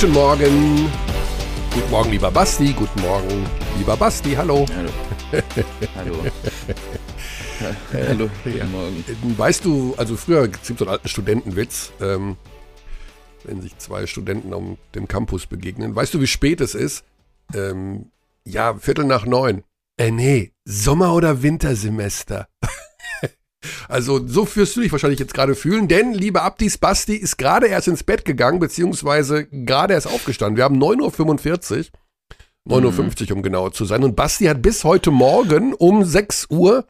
Guten Morgen. Guten Morgen, lieber Basti. Guten Morgen, lieber Basti. Hallo. Hallo. Hallo. Hallo. Guten Morgen. Weißt du, also früher gibt es so einen alten Studentenwitz, ähm, wenn sich zwei Studenten auf dem Campus begegnen. Weißt du, wie spät es ist? Ähm, ja, Viertel nach neun. Äh, nee, Sommer- oder Wintersemester. Also so fühlst du dich wahrscheinlich jetzt gerade fühlen, denn liebe Abdis Basti ist gerade erst ins Bett gegangen, beziehungsweise gerade erst aufgestanden. Wir haben 9.45 Uhr, 9.50 Uhr um genauer zu sein. Und Basti hat bis heute Morgen um 6 Uhr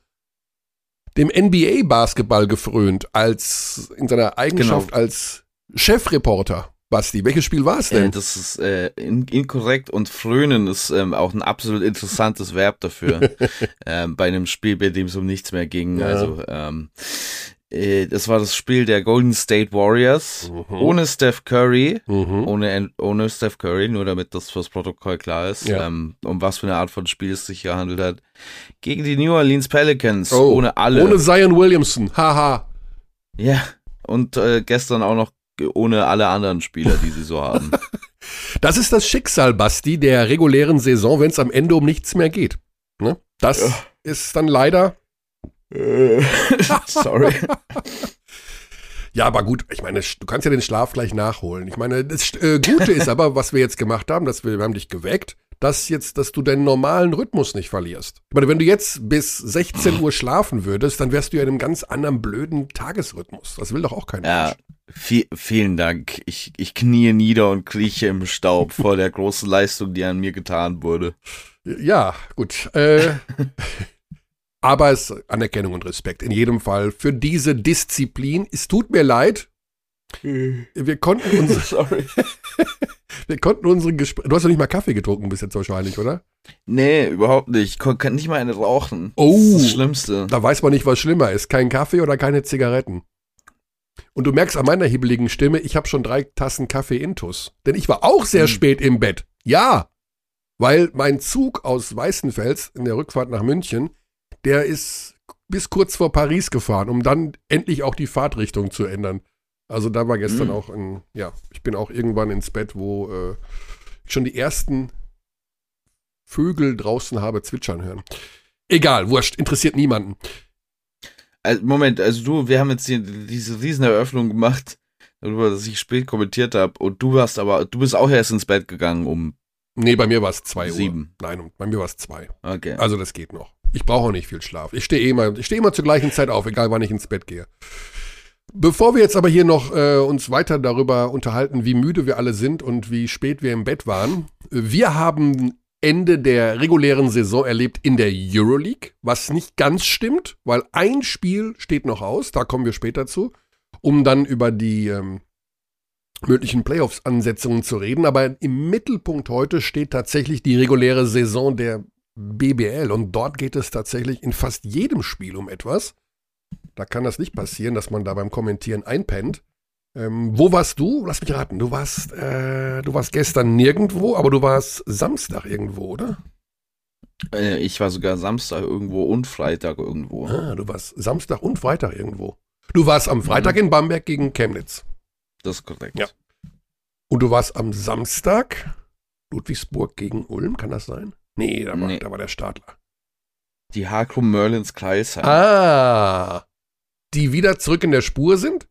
dem NBA-Basketball gefrönt, als in seiner Eigenschaft Genau. als Chefreporter. Basti, welches Spiel war es Äh, denn? das ist äh, in, inkorrekt und frönen ist ähm, auch ein absolut interessantes Verb dafür. ähm, bei einem Spiel, bei dem es um nichts mehr ging. Ja. Also ähm, äh, das war das Spiel der Golden State Warriors Mhm. ohne Steph Curry. Mhm. Ohne, ohne Steph Curry, nur damit das fürs Protokoll klar ist, Ja. ähm, um was für eine Art von Spiel es sich gehandelt hat. Gegen die New Orleans Pelicans, Oh, ohne alle. Ohne Zion Williamson, haha. Ja, und äh, gestern auch noch ohne alle anderen Spieler, die sie so haben. Das ist das Schicksal, Basti, der regulären Saison, wenn es am Ende um nichts mehr geht. Ne? Das Ja. ist dann leider. Sorry. Ja, aber gut, ich meine, du kannst ja den Schlaf gleich nachholen. Ich meine, das äh, Gute ist aber, was wir jetzt gemacht haben, dass wir, wir haben dich geweckt, dass jetzt, dass du deinen normalen Rhythmus nicht verlierst. Ich meine, wenn du jetzt bis 16 Uhr schlafen würdest, dann wärst du ja in einem ganz anderen blöden Tagesrhythmus. Das will doch auch kein Ja, Mensch. vi vielen Dank. Ich, ich knie nieder und krieche im Staub vor der großen Leistung, die an mir getan wurde. Ja, gut. Äh, aber es ist Anerkennung und Respekt in jedem Fall für diese Disziplin. Es tut mir leid. Wir konnten unsere, Sorry. Wir konnten unsere Gespräche. Du hast doch nicht mal Kaffee getrunken bis jetzt wahrscheinlich, oder? Nee, überhaupt nicht. Ich kann nicht mal eine rauchen. Oh. Das ist das Schlimmste. Da weiß man nicht, was schlimmer ist. Kein Kaffee oder keine Zigaretten. Und du merkst an meiner hibbeligen Stimme, ich habe schon drei Tassen Kaffee intus. Denn ich war auch sehr Hm. spät im Bett. Ja. Weil mein Zug aus Weißenfels in der Rückfahrt nach München, der ist bis kurz vor Paris gefahren, um dann endlich auch die Fahrtrichtung zu ändern. Also da war gestern Hm. auch ein, ja, ich bin auch irgendwann ins Bett, wo äh, ich schon die ersten Vögel draußen habe zwitschern hören. Egal, wurscht, interessiert niemanden. Also, Moment, also du, wir haben jetzt hier diese Rieseneröffnung gemacht, darüber, dass ich spät kommentiert habe. Und du warst aber, du bist auch erst ins Bett gegangen um Nee, bei mir war es zwei Uhr. sieben. Nein, um- bei mir war es zwei. Okay. Also das geht noch. Ich brauche auch nicht viel Schlaf. Ich stehe eh immer, ich stehe immer zur gleichen Zeit auf, egal wann ich ins Bett gehe. Bevor wir jetzt aber hier noch äh, uns weiter darüber unterhalten, wie müde wir alle sind und wie spät wir im Bett waren, wir haben Ende der regulären Saison erlebt in der Euroleague, was nicht ganz stimmt, weil ein Spiel steht noch aus, da kommen wir später zu, um dann über die ähm, möglichen Playoffs-Ansetzungen zu reden. Aber im Mittelpunkt heute steht tatsächlich die reguläre Saison der BBL und dort geht es tatsächlich in fast jedem Spiel um etwas. Da kann das nicht passieren, dass man da beim Kommentieren einpennt. Ähm, wo warst du? Lass mich raten. Du warst, äh, du warst gestern nirgendwo, aber du warst Samstag irgendwo, oder? Äh, ich war sogar Samstag irgendwo und Freitag irgendwo. Ah, du warst Samstag und Freitag irgendwo. Du warst am Freitag in Bamberg gegen Chemnitz. Das ist korrekt. Ja. Und du warst am Samstag Ludwigsburg gegen Ulm, kann das sein? Nee, da war, Nee. Da war der Startler. Die Hakrum Merlins Kreisheim. Ah, die wieder zurück in der Spur sind?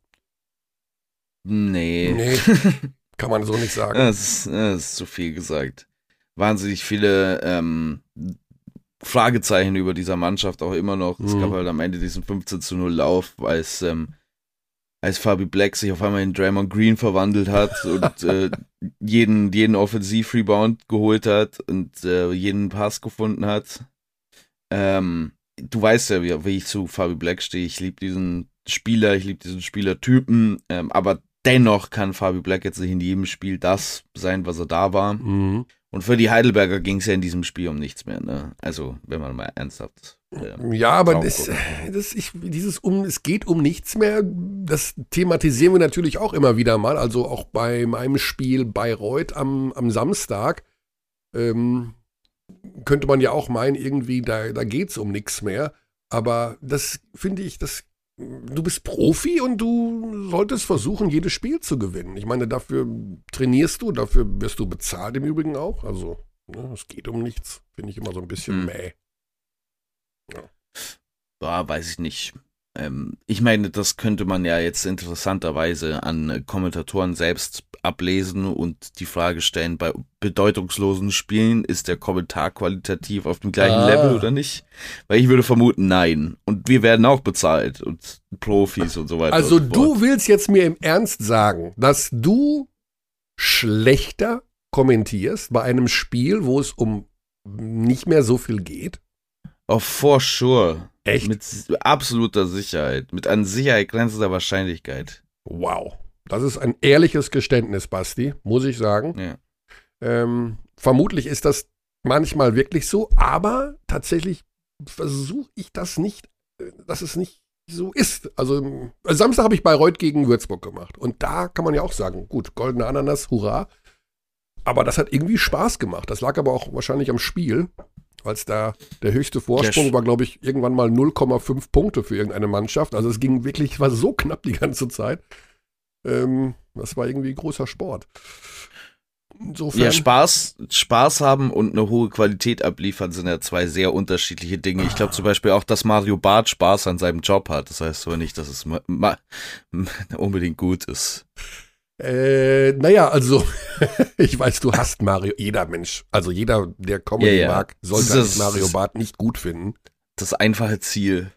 Nee. Nee, kann man so nicht sagen. Das ist, das ist zu viel gesagt. Wahnsinnig viele ähm, Fragezeichen über dieser Mannschaft auch immer noch. Es Mhm. gab halt am Ende diesen 15 zu 0 Lauf, als, ähm, als Fabi Black sich auf einmal in Draymond Green verwandelt hat und äh, jeden, jeden Offensiv-Rebound geholt hat und äh, jeden Pass gefunden hat. Ähm, du weißt ja, wie, wie ich zu Fabi Black stehe. Ich liebe diesen Spieler, ich liebe diesen Spielertypen, ähm, aber dennoch kann Fabi Black jetzt nicht in jedem Spiel das sein, was er da war. Mhm. Und für die Heidelberger ging es ja in diesem Spiel um nichts mehr. Ne? Also, wenn man mal ernsthaft. ähm, Ja, aber das, das ich, dieses um, es geht um nichts mehr, das thematisieren wir natürlich auch immer wieder mal. Also auch bei meinem Spiel Bayreuth am, am Samstag ähm, könnte man ja auch meinen, irgendwie, da, da geht's um nichts mehr. Aber das finde ich, das du bist Profi und du solltest versuchen, jedes Spiel zu gewinnen. Ich meine, dafür trainierst du, dafür wirst du bezahlt im Übrigen auch. Also, ne, es geht um nichts. Finde ich immer so ein bisschen hm. mäh. Ja. Boah, weiß ich nicht. Ähm, ich meine, das könnte man ja jetzt interessanterweise an Kommentatoren selbst ablesen und die Frage stellen, bei bedeutungslosen Spielen ist der Kommentar qualitativ auf dem gleichen ah. Level oder nicht? Weil ich würde vermuten, nein. Und wir werden auch bezahlt und Profis und so weiter. Also so du willst jetzt mir im Ernst sagen, dass du schlechter kommentierst bei einem Spiel, wo es um nicht mehr so viel geht? Oh, for sure. Echt? Mit absoluter Sicherheit. Mit an Sicherheit grenzender Wahrscheinlichkeit. Wow. Das ist ein ehrliches Geständnis, Basti, muss ich sagen. Ja. Ähm, vermutlich ist das manchmal wirklich so, aber tatsächlich versuche ich das nicht, äh, dass es nicht so ist. Also Samstag habe ich Bayreuth gegen Würzburg gemacht. Und da kann man ja auch sagen, gut, goldene Ananas, hurra. Aber das hat irgendwie Spaß gemacht. Das lag aber auch wahrscheinlich am Spiel weil es da der höchste Vorsprung yes. war, glaube ich, irgendwann mal 0,5 Punkte für irgendeine Mannschaft. Also es ging wirklich, war so knapp die ganze Zeit. Ähm, das war irgendwie großer Sport. Insofern. Ja, Spaß, Spaß haben und eine hohe Qualität abliefern sind ja zwei sehr unterschiedliche Dinge. Ich glaube zum Beispiel auch, dass Mario Barth Spaß an seinem Job hat. Das heißt aber nicht, dass es unbedingt gut ist. Äh, naja, also ich weiß, du hast Mario, jeder Mensch, also jeder, der Comedy ja, ja. mag, sollte das, Mario Barth nicht gut finden. Das einfache Ziel.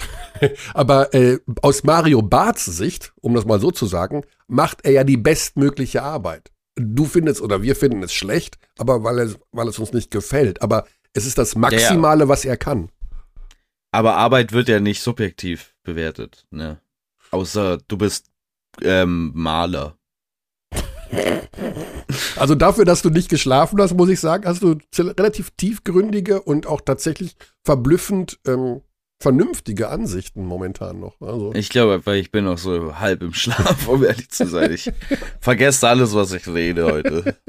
Aber äh, aus Mario Barths Sicht, um das mal so zu sagen, macht er ja die bestmögliche Arbeit. Du findest oder wir finden es schlecht, aber weil es, weil es uns nicht gefällt. Aber es ist das Maximale, ja, was er kann. Aber Arbeit wird ja nicht subjektiv bewertet, ne? Außer du bist ähm, Maler. Also dafür, dass du nicht geschlafen hast, muss ich sagen, hast du relativ tiefgründige und auch tatsächlich verblüffend ähm, vernünftige Ansichten momentan noch. Also. Ich glaube, weil ich bin noch so halb im Schlaf, um ehrlich zu sein. Ich vergesse alles, was ich rede heute.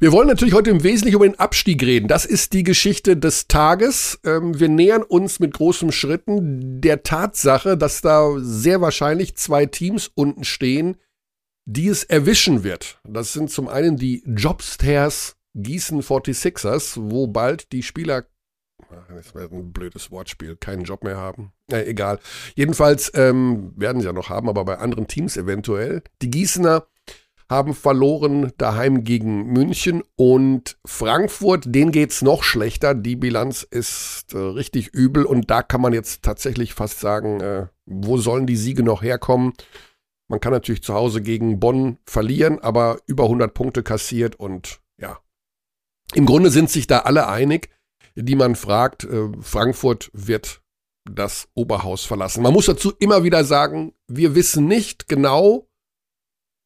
Wir wollen natürlich heute im Wesentlichen über den Abstieg reden. Das ist die Geschichte des Tages. Ähm, wir nähern uns mit großen Schritten der Tatsache, dass da sehr wahrscheinlich zwei Teams unten stehen, die es erwischen wird. Das sind zum einen die Jobstairs Gießen 46ers, wo bald die Spieler das wäre ein blödes Wortspiel, keinen Job mehr haben. Äh, egal. Jedenfalls ähm, werden sie ja noch haben, aber bei anderen Teams eventuell. Die Gießener haben verloren daheim gegen München und Frankfurt, denen geht's noch schlechter. Die Bilanz ist äh, richtig übel und da kann man jetzt tatsächlich fast sagen, äh, wo sollen die Siege noch herkommen? Man kann natürlich zu Hause gegen Bonn verlieren, aber über 100 Punkte kassiert und ja. Im Grunde sind sich da alle einig, die man fragt. Äh, Frankfurt wird das Oberhaus verlassen. Man muss dazu immer wieder sagen, wir wissen nicht genau,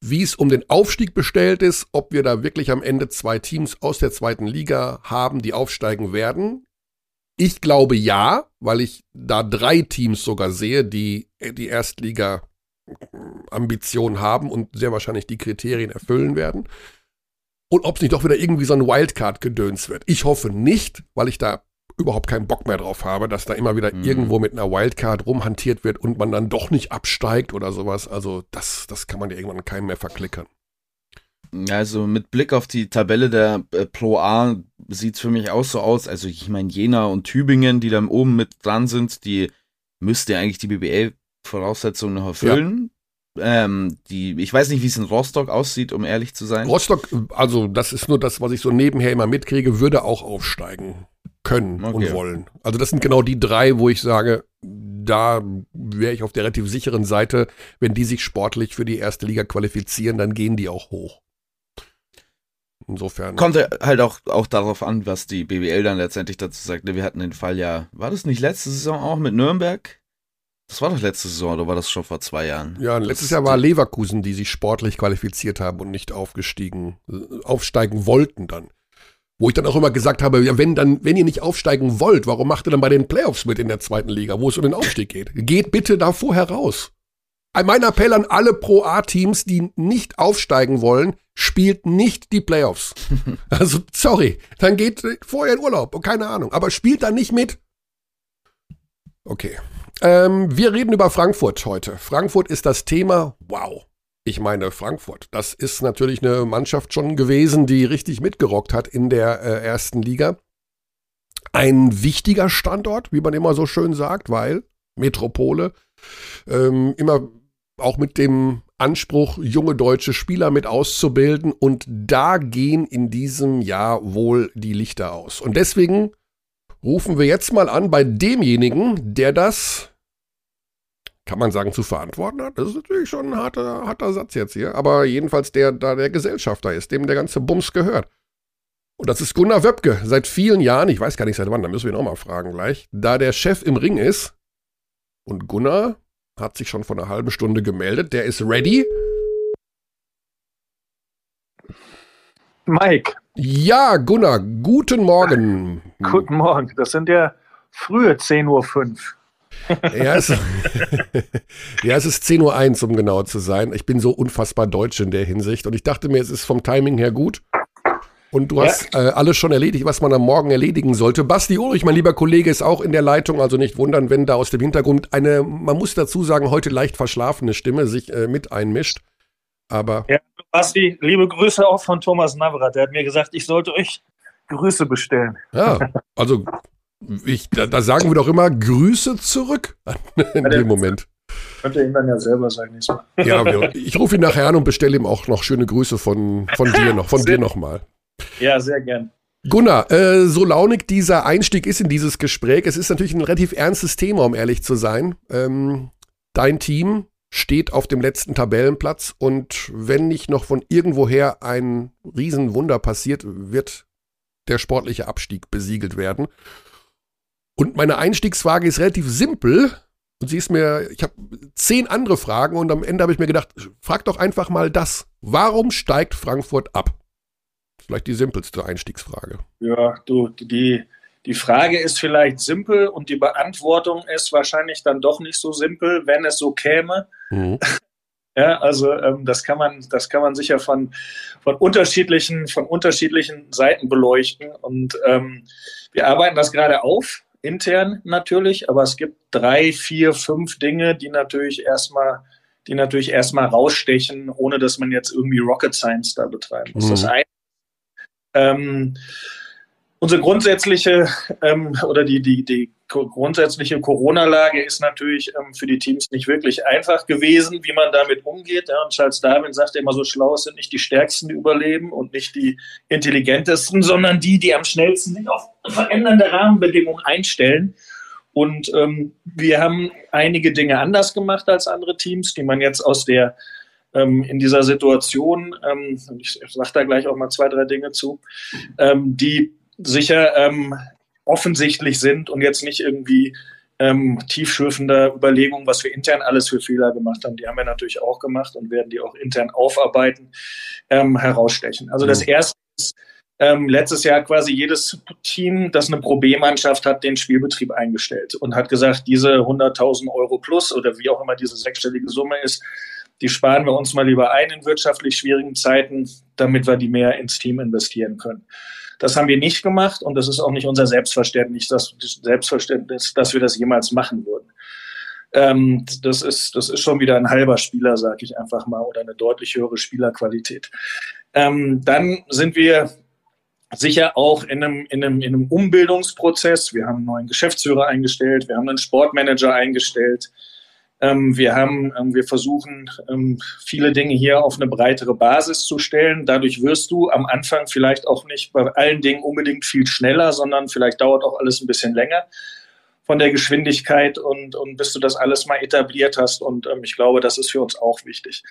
wie es um den Aufstieg bestellt ist, ob wir da wirklich am Ende zwei Teams aus der zweiten Liga haben, die aufsteigen werden. Ich glaube ja, weil ich da drei Teams sogar sehe, die die Erstliga-Ambition haben und sehr wahrscheinlich die Kriterien erfüllen werden. Und ob es nicht doch wieder irgendwie so ein Wildcard-Gedöns wird. Ich hoffe nicht, weil ich da überhaupt keinen Bock mehr drauf habe, dass da immer wieder mhm. irgendwo mit einer Wildcard rumhantiert wird und man dann doch nicht absteigt oder sowas. Also das, das kann man ja irgendwann keinem mehr verklickern. Also mit Blick auf die Tabelle der äh, Pro A sieht es für mich auch so aus. Also ich meine, Jena und Tübingen, die da oben mit dran sind, die müsste eigentlich die BBL-Voraussetzungen noch erfüllen. Ja. Ähm, die, ich weiß nicht, wie es in Rostock aussieht, um ehrlich zu sein. Rostock, also das ist nur das, was ich so nebenher immer mitkriege, würde auch aufsteigen können okay. und wollen. Also das sind genau die drei, wo ich sage, da wäre ich auf der relativ sicheren Seite. Wenn die sich sportlich für die erste Liga qualifizieren, dann gehen die auch hoch. Insofern. Kommt halt auch, auch darauf an, was die BWL dann letztendlich dazu sagt. Wir hatten den Fall ja, war das nicht letzte Saison auch mit Nürnberg? Das war doch letzte Saison oder war das schon vor zwei Jahren? Ja, letztes Jahr war Leverkusen, die sich sportlich qualifiziert haben und nicht aufgestiegen, aufsteigen wollten dann. Wo ich dann auch immer gesagt habe, ja, wenn dann, wenn ihr nicht aufsteigen wollt, warum macht ihr dann bei den Playoffs mit in der zweiten Liga, wo es um den Aufstieg geht? Geht bitte da vorher raus. Mein Appell an alle Pro A-Teams, die nicht aufsteigen wollen, spielt nicht die Playoffs. Also, sorry, dann geht vorher in Urlaub, keine Ahnung, aber spielt dann nicht mit. Okay, Ähm, wir reden über Frankfurt heute. Frankfurt ist das Thema. Wow. Ich meine, Frankfurt, das ist natürlich eine Mannschaft schon gewesen, die richtig mitgerockt hat in der äh, ersten Liga. Ein wichtiger Standort, wie man immer so schön sagt, weil Metropole ähm, immer auch mit dem Anspruch, junge deutsche Spieler mit auszubilden. Und da gehen in diesem Jahr wohl die Lichter aus. Und deswegen rufen wir jetzt mal an bei demjenigen, der das, kann man sagen, zu verantworten hat. Das ist natürlich schon ein harter, harter Satz jetzt hier. Aber jedenfalls der da der Gesellschafter ist, dem der ganze Bums gehört. Und das ist Gunnar Wöbke. Seit vielen Jahren, ich weiß gar nicht seit wann, da müssen wir ihn auch mal fragen gleich, da der Chef im Ring ist. Und Gunnar hat sich schon vor einer halben Stunde gemeldet. Der ist ready. Mike. Ja, Gunnar, guten Morgen. Guten Morgen. Das sind ja frühe 10.05 Uhr. Ja, es, ja, es ist 10.01 Uhr, um genau zu sein. Ich bin so unfassbar deutsch in der Hinsicht und ich dachte mir, es ist vom Timing her gut. Und du ja. hast äh, alles schon erledigt, was man am Morgen erledigen sollte. Basti Ulrich, mein lieber Kollege, ist auch in der Leitung, also nicht wundern, wenn da aus dem Hintergrund eine, man muss dazu sagen, heute leicht verschlafene Stimme sich äh, mit einmischt. Aber. Ja, Basti, liebe Grüße auch von Thomas Navrat. Der hat mir gesagt, ich sollte euch Grüße bestellen. Ja, also ich, da, da sagen wir doch immer Grüße zurück in dem Moment. Könnte ihm dann ja selber sagen nächstes Mal. Ja, ich rufe ihn nachher an und bestelle ihm auch noch schöne Grüße von, von dir noch, von dir nochmal. Ja, sehr gern. Gunnar, äh, so launig dieser Einstieg ist in dieses Gespräch, es ist natürlich ein relativ ernstes Thema, um ehrlich zu sein. Ähm, dein Team steht auf dem letzten Tabellenplatz und wenn nicht noch von irgendwoher ein Riesenwunder passiert, wird der sportliche Abstieg besiegelt werden. Und meine Einstiegsfrage ist relativ simpel. Und sie ist mir, ich habe zehn andere Fragen und am Ende habe ich mir gedacht, frag doch einfach mal das. Warum steigt Frankfurt ab? Vielleicht die simpelste Einstiegsfrage. Ja, du, die, die Frage ist vielleicht simpel und die Beantwortung ist wahrscheinlich dann doch nicht so simpel, wenn es so käme. Mhm. Ja, also ähm, das kann man, das kann man sicher von, von unterschiedlichen, von unterschiedlichen Seiten beleuchten. Und ähm, wir arbeiten das gerade auf, intern natürlich, aber es gibt drei, vier, fünf Dinge, die natürlich erstmal, die natürlich erstmal rausstechen, ohne dass man jetzt irgendwie Rocket Science da betreiben muss. Mhm. Das eine ähm, unsere grundsätzliche ähm, oder die, die, die grundsätzliche Corona-Lage ist natürlich ähm, für die Teams nicht wirklich einfach gewesen, wie man damit umgeht. Ja. Und Charles Darwin sagt immer so schlau, sind nicht die Stärksten, die überleben und nicht die intelligentesten, sondern die, die am schnellsten sich auf verändernde Rahmenbedingungen einstellen. Und ähm, wir haben einige Dinge anders gemacht als andere Teams, die man jetzt aus der ähm, in dieser Situation, ähm, ich sage da gleich auch mal zwei, drei Dinge zu, ähm, die sicher offensichtlich sind und jetzt nicht irgendwie ähm, tiefschürfender Überlegungen, was wir intern alles für Fehler gemacht haben. Die haben wir natürlich auch gemacht und werden die auch intern aufarbeiten, ähm, herausstechen. Also das mhm. erste ist, ähm, letztes Jahr quasi jedes Team, das eine Pro B-Mannschaft hat, den Spielbetrieb eingestellt und hat gesagt, diese 100.000 Euro plus oder wie auch immer diese sechsstellige Summe ist, die sparen wir uns mal lieber ein in wirtschaftlich schwierigen Zeiten, damit wir die mehr ins Team investieren können. Das haben wir nicht gemacht und das ist auch nicht unser Selbstverständnis, das Selbstverständnis, dass wir das jemals machen würden. Ähm, das, ist, das ist schon wieder ein halber Spieler, sage ich einfach mal, oder eine deutlich höhere Spielerqualität. Ähm, dann sind wir sicher auch in einem, in, einem, in einem Umbildungsprozess. Wir haben einen neuen Geschäftsführer eingestellt, wir haben einen Sportmanager eingestellt. Ähm, wir haben, ähm, wir versuchen, ähm, viele Dinge hier auf eine breitere Basis zu stellen. Dadurch wirst du am Anfang vielleicht auch nicht bei allen Dingen unbedingt viel schneller, sondern vielleicht dauert auch alles ein bisschen länger von der Geschwindigkeit und, und bis du das alles mal etabliert hast. Und ähm, ich glaube, das ist für uns auch wichtig.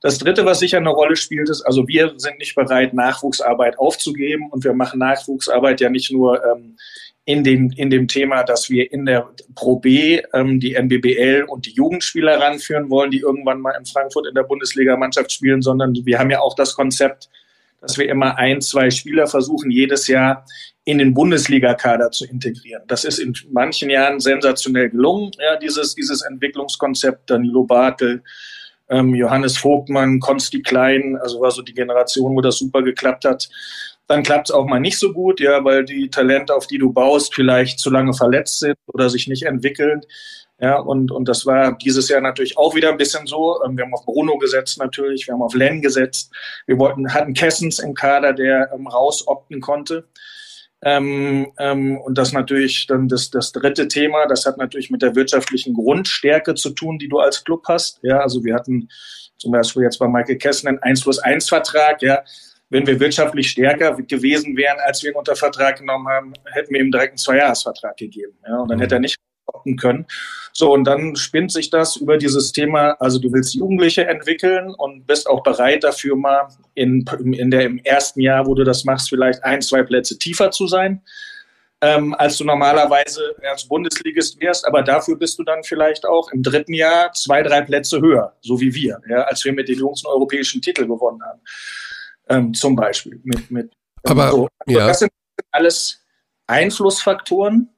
Das Dritte, was sicher eine Rolle spielt, ist, also wir sind nicht bereit, Nachwuchsarbeit aufzugeben und wir machen Nachwuchsarbeit ja nicht nur ähm, in dem, in dem Thema, dass wir in der Pro B ähm, die NBBL und die Jugendspieler ranführen wollen, die irgendwann mal in Frankfurt in der Bundesliga-Mannschaft spielen, sondern wir haben ja auch das Konzept, dass wir immer ein, zwei Spieler versuchen, jedes Jahr in den Bundesliga-Kader zu integrieren. Das ist in manchen Jahren sensationell gelungen, ja, dieses, dieses Entwicklungskonzept. Danilo Bartel, ähm, Johannes Vogtmann, Konsti Klein, also war so die Generation, wo das super geklappt hat. Dann klappt es auch mal nicht so gut, ja, weil die Talente, auf die du baust, vielleicht zu lange verletzt sind oder sich nicht entwickeln. Ja, und, und das war dieses Jahr natürlich auch wieder ein bisschen so. Ähm, wir haben auf Bruno gesetzt natürlich, wir haben auf Len gesetzt. Wir wollten, hatten Kessens im Kader, der ähm, rausopten konnte. Ähm, ähm, und das natürlich dann das, das dritte Thema, das hat natürlich mit der wirtschaftlichen Grundstärke zu tun, die du als Club hast. Ja, also wir hatten zum Beispiel jetzt bei Michael Kessler einen 1 plus 1 Vertrag, ja. Wenn wir wirtschaftlich stärker gewesen wären, als wir ihn unter Vertrag genommen haben, hätten wir ihm direkt einen Zweijahresvertrag gegeben. Ja, und dann hätte er nicht opten können. So, und dann spinnt sich das über dieses Thema, also du willst Jugendliche entwickeln und bist auch bereit dafür mal in, in der, im ersten Jahr, wo du das machst, vielleicht ein, zwei Plätze tiefer zu sein, ähm, als du normalerweise als Bundesligist wärst. Aber dafür bist du dann vielleicht auch im dritten Jahr zwei, drei Plätze höher, so wie wir, ja, als wir mit den Jungs einen europäischen Titel gewonnen haben. Ähm, zum Beispiel. Mit, mit, aber so. also ja. das sind alles Einflussfaktoren,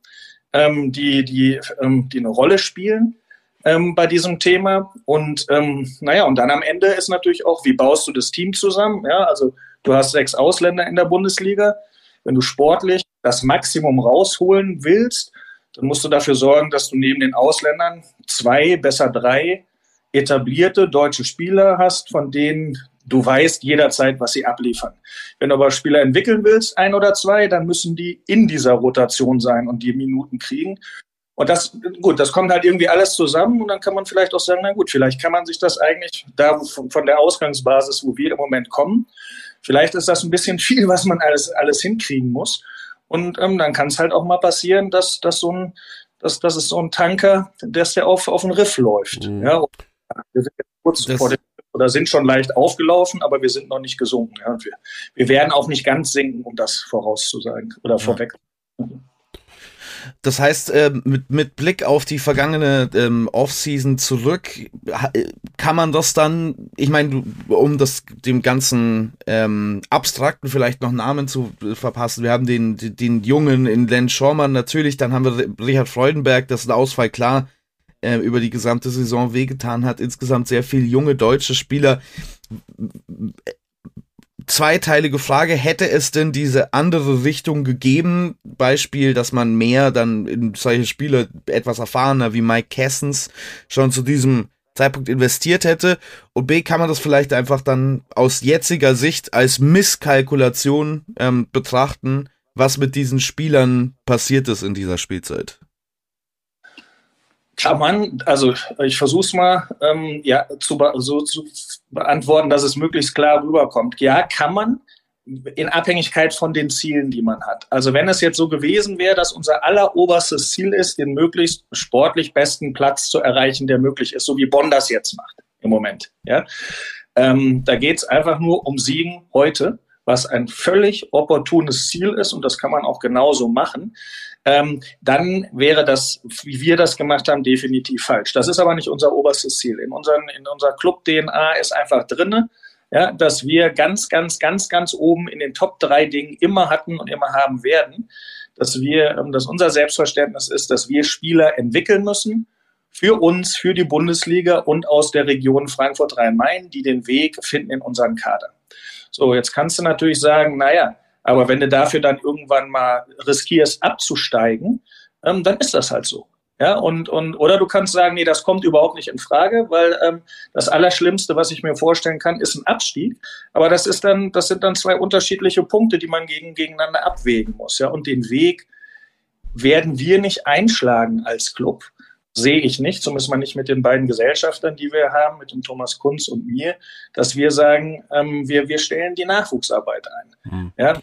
ähm, die, die, ähm, die eine Rolle spielen ähm, bei diesem Thema. Und ähm, naja, und dann am Ende ist natürlich auch, wie baust du das Team zusammen? Ja, also du hast sechs Ausländer in der Bundesliga. Wenn du sportlich das Maximum rausholen willst, dann musst du dafür sorgen, dass du neben den Ausländern zwei, besser drei etablierte deutsche Spieler hast, von denen Du weißt jederzeit, was sie abliefern. Wenn du aber Spieler entwickeln willst, ein oder zwei, dann müssen die in dieser Rotation sein und die Minuten kriegen. Und das, gut, das kommt halt irgendwie alles zusammen und dann kann man vielleicht auch sagen, na gut, vielleicht kann man sich das eigentlich da von, der Ausgangsbasis, wo wir im Moment kommen, vielleicht ist das ein bisschen viel, was man alles, alles hinkriegen muss. Und ähm, dann kann es halt auch mal passieren, dass, dass so ein, dass, dass es so ein Tanker, dass der auf, auf den Riff läuft. Mhm. Ja, wir sind jetzt kurz das, vor dem oder sind schon leicht aufgelaufen, aber wir sind noch nicht gesunken. Ja. Wir, wir werden auch nicht ganz sinken, um das vorauszusagen oder ja. vorweg. Das heißt, äh, mit, mit Blick auf die vergangene ähm, Offseason zurück, kann man das dann, ich meine, um das dem ganzen ähm, Abstrakten vielleicht noch Namen zu verpassen, wir haben den, den Jungen in Len Schormann natürlich, dann haben wir Richard Freudenberg, das ist ein Ausfall klar, äh, über die gesamte Saison wehgetan hat. Insgesamt sehr viele junge deutsche Spieler. Zweiteilige Frage, hätte es denn diese andere Richtung gegeben? Beispiel, dass man mehr dann in solche Spieler etwas erfahrener wie Mike Kessens schon zu diesem Zeitpunkt investiert hätte. Und B, kann man das vielleicht einfach dann aus jetziger Sicht als Misskalkulation ähm, betrachten, was mit diesen Spielern passiert ist in dieser Spielzeit? Kann man, also ich versuche es mal ähm, ja, zu, so zu beantworten, dass es möglichst klar rüberkommt. Ja, kann man in Abhängigkeit von den Zielen, die man hat. Also wenn es jetzt so gewesen wäre, dass unser alleroberstes Ziel ist, den möglichst sportlich besten Platz zu erreichen, der möglich ist, so wie Bonn das jetzt macht im Moment. Ja? Ähm, da geht es einfach nur um Siegen heute, was ein völlig opportunes Ziel ist und das kann man auch genauso machen ähm, dann wäre das, wie wir das gemacht haben, definitiv falsch. Das ist aber nicht unser oberstes Ziel. In, unseren, in unserer Club-DNA ist einfach drinne, ja, dass wir ganz, ganz, ganz, ganz oben in den Top drei Dingen immer hatten und immer haben werden, dass wir, ähm, dass unser Selbstverständnis ist, dass wir Spieler entwickeln müssen für uns, für die Bundesliga und aus der Region Frankfurt-Rhein-Main, die den Weg finden in unseren Kader. So, jetzt kannst du natürlich sagen, naja, aber wenn du dafür dann irgendwann mal riskierst, abzusteigen, ähm, dann ist das halt so. Ja, und, und, oder du kannst sagen, nee, das kommt überhaupt nicht in Frage, weil ähm, das Allerschlimmste, was ich mir vorstellen kann, ist ein Abstieg. Aber das ist dann, das sind dann zwei unterschiedliche Punkte, die man gegen, gegeneinander abwägen muss. Ja, und den Weg werden wir nicht einschlagen als Club. Sehe ich nicht, zumindest mal nicht mit den beiden Gesellschaftern, die wir haben, mit dem Thomas Kunz und mir, dass wir sagen, ähm, wir, wir stellen die Nachwuchsarbeit ein. Mhm. Ja,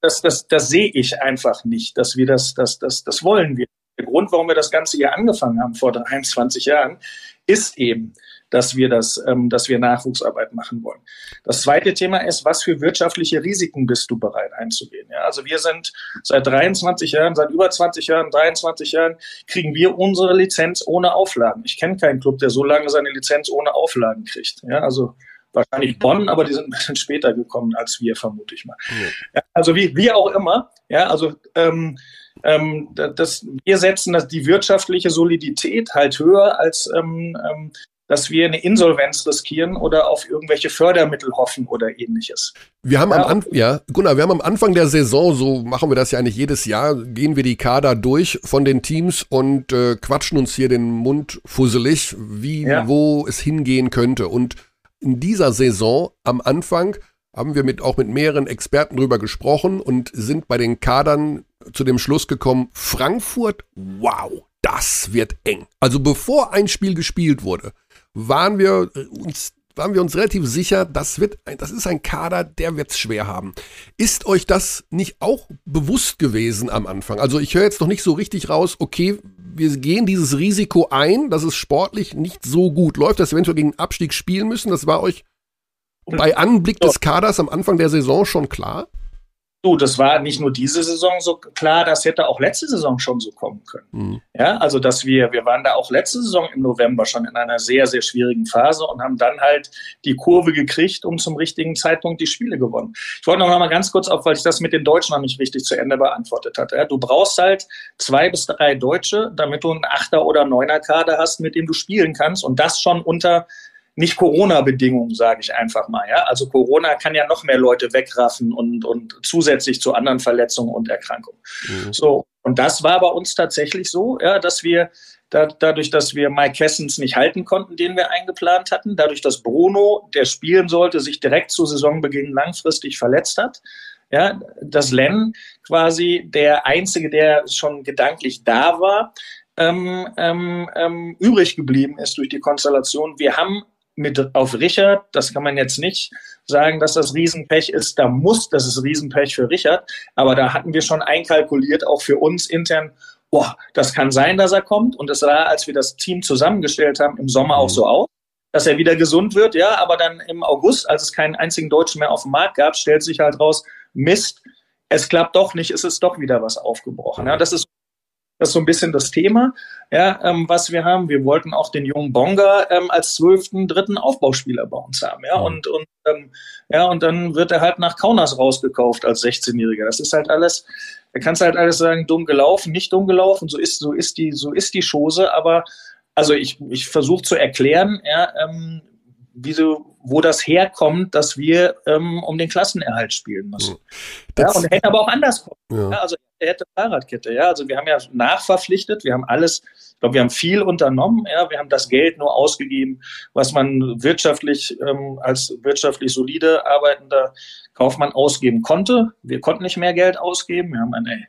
das, das, das sehe ich einfach nicht, dass wir das, das, das, das wollen wir. Der Grund, warum wir das Ganze hier angefangen haben vor 23 Jahren, ist eben, dass wir das, ähm, dass wir Nachwuchsarbeit machen wollen. Das zweite Thema ist, was für wirtschaftliche Risiken bist du bereit einzugehen? Ja, also wir sind seit 23 Jahren, seit über 20 Jahren, 23 Jahren kriegen wir unsere Lizenz ohne Auflagen. Ich kenne keinen Club, der so lange seine Lizenz ohne Auflagen kriegt. Ja, also wahrscheinlich Bonn, aber die sind ein bisschen später gekommen als wir, vermute ich mal. Ja. Also wie, wie auch immer, ja, also ähm, ähm, das, wir setzen das, die wirtschaftliche Solidität halt höher als, ähm, ähm, dass wir eine Insolvenz riskieren oder auf irgendwelche Fördermittel hoffen oder ähnliches. Wir haben ja. am Anfang, ja, Gunnar, wir haben am Anfang der Saison, so machen wir das ja eigentlich jedes Jahr, gehen wir die Kader durch von den Teams und äh, quatschen uns hier den Mund fusselig, wie, ja. wo es hingehen könnte. Und in dieser Saison am Anfang haben wir mit, auch mit mehreren Experten drüber gesprochen und sind bei den Kadern zu dem Schluss gekommen, Frankfurt, wow, das wird eng. Also bevor ein Spiel gespielt wurde, waren wir uns waren wir uns relativ sicher, das wird, das ist ein Kader, der wird es schwer haben. Ist euch das nicht auch bewusst gewesen am Anfang? Also ich höre jetzt noch nicht so richtig raus, okay, wir gehen dieses Risiko ein, dass es sportlich nicht so gut läuft, dass wir eventuell gegen Abstieg spielen müssen. Das war euch bei Anblick des Kaders am Anfang der Saison schon klar? Du, das war nicht nur diese Saison so klar, das hätte auch letzte Saison schon so kommen können. Mhm. Ja, also dass wir, wir waren da auch letzte Saison im November schon in einer sehr, sehr schwierigen Phase und haben dann halt die Kurve gekriegt und zum richtigen Zeitpunkt die Spiele gewonnen. Ich wollte noch mal ganz kurz auf, weil ich das mit den Deutschen noch nicht richtig zu Ende beantwortet hatte. Ja, du brauchst halt zwei bis drei Deutsche, damit du einen Achter- oder Neuner-Kader hast, mit dem du spielen kannst und das schon unter nicht Corona-Bedingungen, sage ich einfach mal. Ja? Also Corona kann ja noch mehr Leute wegraffen und, und zusätzlich zu anderen Verletzungen und Erkrankungen. Mhm. So, und das war bei uns tatsächlich so, ja, dass wir da, dadurch, dass wir Mike Kessens nicht halten konnten, den wir eingeplant hatten, dadurch, dass Bruno, der spielen sollte, sich direkt zu Saisonbeginn langfristig verletzt hat, ja, dass Len quasi der Einzige, der schon gedanklich da war, ähm, ähm, ähm, übrig geblieben ist durch die Konstellation. Wir haben mit auf Richard. Das kann man jetzt nicht sagen, dass das Riesenpech ist. Da muss, das ist Riesenpech für Richard. Aber da hatten wir schon einkalkuliert, auch für uns intern, boah, das kann sein, dass er kommt. Und es sah, als wir das Team zusammengestellt haben, im Sommer auch so aus, dass er wieder gesund wird. Ja, aber dann im August, als es keinen einzigen Deutschen mehr auf dem Markt gab, stellt sich halt raus, Mist, es klappt doch nicht, es ist doch wieder was aufgebrochen. Ja, das ist das ist so ein bisschen das Thema, ja, ähm, was wir haben. Wir wollten auch den jungen Bonga ähm, als zwölften, dritten Aufbauspieler bei uns haben, ja. Und, und ähm, ja, und dann wird er halt nach Kaunas rausgekauft als 16-Jähriger. Das ist halt alles, da kannst du halt alles sagen, dumm gelaufen, nicht dumm gelaufen. So ist, so ist die, so ist die Chose. Aber also ich, ich versuche zu erklären, ja, ähm, wieso, wo das herkommt, dass wir ähm, um den Klassenerhalt spielen müssen. Das, ja, und hätte aber auch anders kommen. Ja. Ja, also er hätte Fahrradkette. Ja, also wir haben ja nachverpflichtet, wir haben alles, ich glaube, wir haben viel unternommen. Ja, wir haben das Geld nur ausgegeben, was man wirtschaftlich ähm, als wirtschaftlich solide arbeitender Kaufmann ausgeben konnte. Wir konnten nicht mehr Geld ausgeben. Wir haben eine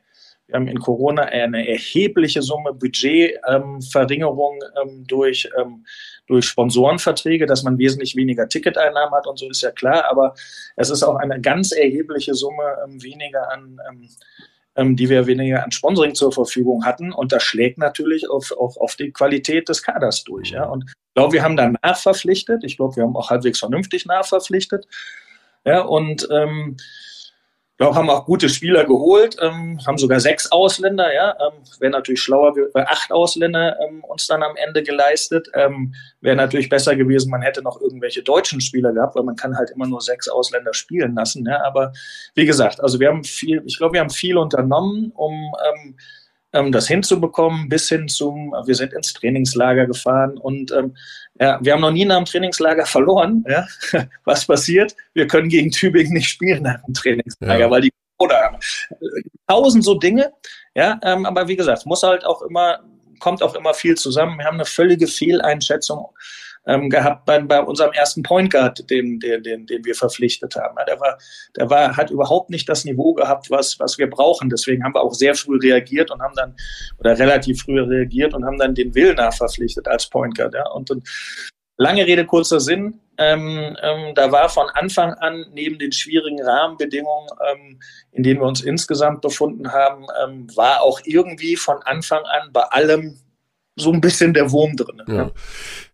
wir haben in Corona eine erhebliche Summe Budgetverringerung ähm, ähm, durch, ähm, durch Sponsorenverträge, dass man wesentlich weniger Ticketeinnahmen hat und so ist ja klar. Aber es ist auch eine ganz erhebliche Summe ähm, weniger an, ähm, die wir weniger an Sponsoring zur Verfügung hatten. Und das schlägt natürlich auf, auf, auf die Qualität des Kaders durch. Ja? Und ich glaube, wir haben da nachverpflichtet. Ich glaube, wir haben auch halbwegs vernünftig nachverpflichtet. Ja, und ähm, ja, haben auch gute Spieler geholt, ähm, haben sogar sechs Ausländer, ja, ähm, wäre natürlich schlauer, äh, acht Ausländer ähm, uns dann am Ende geleistet. Ähm, wäre natürlich besser gewesen, man hätte noch irgendwelche deutschen Spieler gehabt, weil man kann halt immer nur sechs Ausländer spielen lassen. Ja, aber wie gesagt, also wir haben viel, ich glaube, wir haben viel unternommen, um ähm, das hinzubekommen, bis hin zum, wir sind ins Trainingslager gefahren und ähm, ja, wir haben noch nie nach dem Trainingslager verloren. Ja? Was passiert? Wir können gegen Tübingen nicht spielen nach dem Trainingslager, ja. weil die oder haben. Tausend so Dinge, ja, ähm, aber wie gesagt, muss halt auch immer, kommt auch immer viel zusammen. Wir haben eine völlige Fehleinschätzung ähm, gehabt bei, bei unserem ersten Point Guard, den, den, den, den wir verpflichtet haben. Der war, der war, hat überhaupt nicht das Niveau gehabt, was, was wir brauchen. Deswegen haben wir auch sehr früh reagiert und haben dann, oder relativ früh reagiert und haben dann den Willner verpflichtet als Point Guard. Ja. Und, und lange Rede, kurzer Sinn. Ähm, ähm, da war von Anfang an neben den schwierigen Rahmenbedingungen, ähm, in denen wir uns insgesamt befunden haben, ähm, war auch irgendwie von Anfang an bei allem so ein bisschen der Wurm drin. Ja.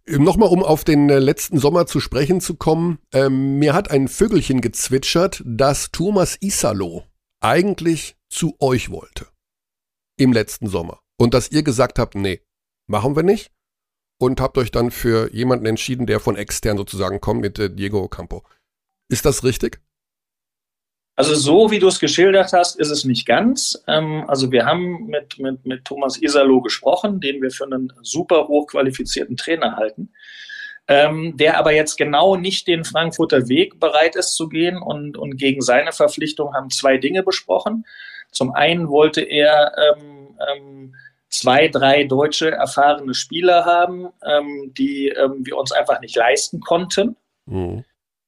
Nochmal, um auf den äh, letzten Sommer zu sprechen zu kommen. Ähm, mir hat ein Vögelchen gezwitschert, dass Thomas Isalo eigentlich zu euch wollte. Im letzten Sommer. Und dass ihr gesagt habt, nee, machen wir nicht. Und habt euch dann für jemanden entschieden, der von extern sozusagen kommt, mit äh, Diego Campo. Ist das richtig? Also so wie du es geschildert hast, ist es nicht ganz. Ähm, also wir haben mit, mit, mit Thomas Isalo gesprochen, den wir für einen super hochqualifizierten Trainer halten. ähm, der aber jetzt genau nicht den Frankfurter Weg bereit ist zu gehen. Und, und gegen seine Verpflichtung haben zwei Dinge besprochen. Zum einen wollte er ähm, ähm, zwei, drei deutsche erfahrene Spieler haben, ähm, die ähm, wir uns einfach nicht leisten konnten. Mhm.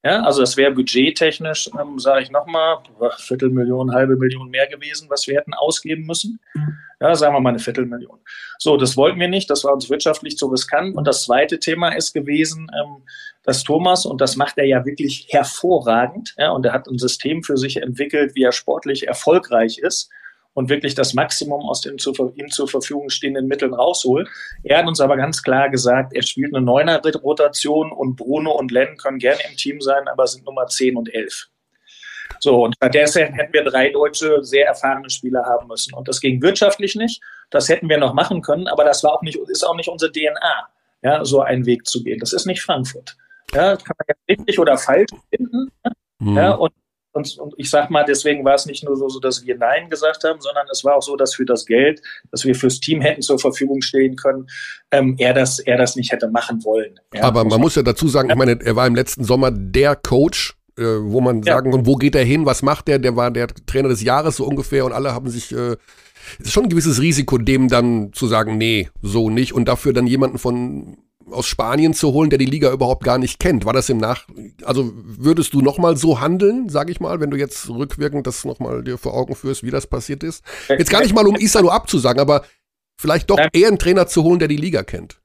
Ja, also das wäre budgettechnisch, ähm, sage ich nochmal, Viertelmillion, halbe Million mehr gewesen, was wir hätten ausgeben müssen. Ja, sagen wir mal eine Viertelmillion. So, das wollten wir nicht, das war uns wirtschaftlich zu riskant. Und das zweite Thema ist gewesen, ähm, dass Thomas, und das macht er ja wirklich hervorragend, ja, und er hat ein System für sich entwickelt, wie er sportlich erfolgreich ist und wirklich das Maximum aus den zu, ihm zur Verfügung stehenden Mitteln rausholt. Er hat uns aber ganz klar gesagt, er spielt eine Neuner-Rotation und Bruno und Len können gerne im Team sein, aber sind Nummer 10 und 11. So, und stattdessen hätten wir drei deutsche, sehr erfahrene Spieler haben müssen. Und das ging wirtschaftlich nicht. Das hätten wir noch machen können, aber das war auch nicht, ist auch nicht unsere DNA, ja, so einen Weg zu gehen. Das ist nicht Frankfurt. Ja, kann man ja richtig oder falsch finden. Mhm. Ja, und und, und ich sag mal, deswegen war es nicht nur so, so, dass wir Nein gesagt haben, sondern es war auch so, dass für das Geld, das wir fürs Team hätten zur Verfügung stehen können, ähm, er, das, er das nicht hätte machen wollen. Ja, Aber man muss ja dazu sagen, ich meine, er war im letzten Sommer der Coach äh, wo man ja. sagen kann, wo geht er hin, was macht er, der war der Trainer des Jahres so ungefähr und alle haben sich, äh, es ist schon ein gewisses Risiko, dem dann zu sagen, nee, so nicht und dafür dann jemanden von aus Spanien zu holen, der die Liga überhaupt gar nicht kennt. War das im Nach, also würdest du nochmal so handeln, sag ich mal, wenn du jetzt rückwirkend das nochmal dir vor Augen führst, wie das passiert ist? Jetzt gar nicht mal, um Isalo abzusagen, aber vielleicht doch eher einen Trainer zu holen, der die Liga kennt.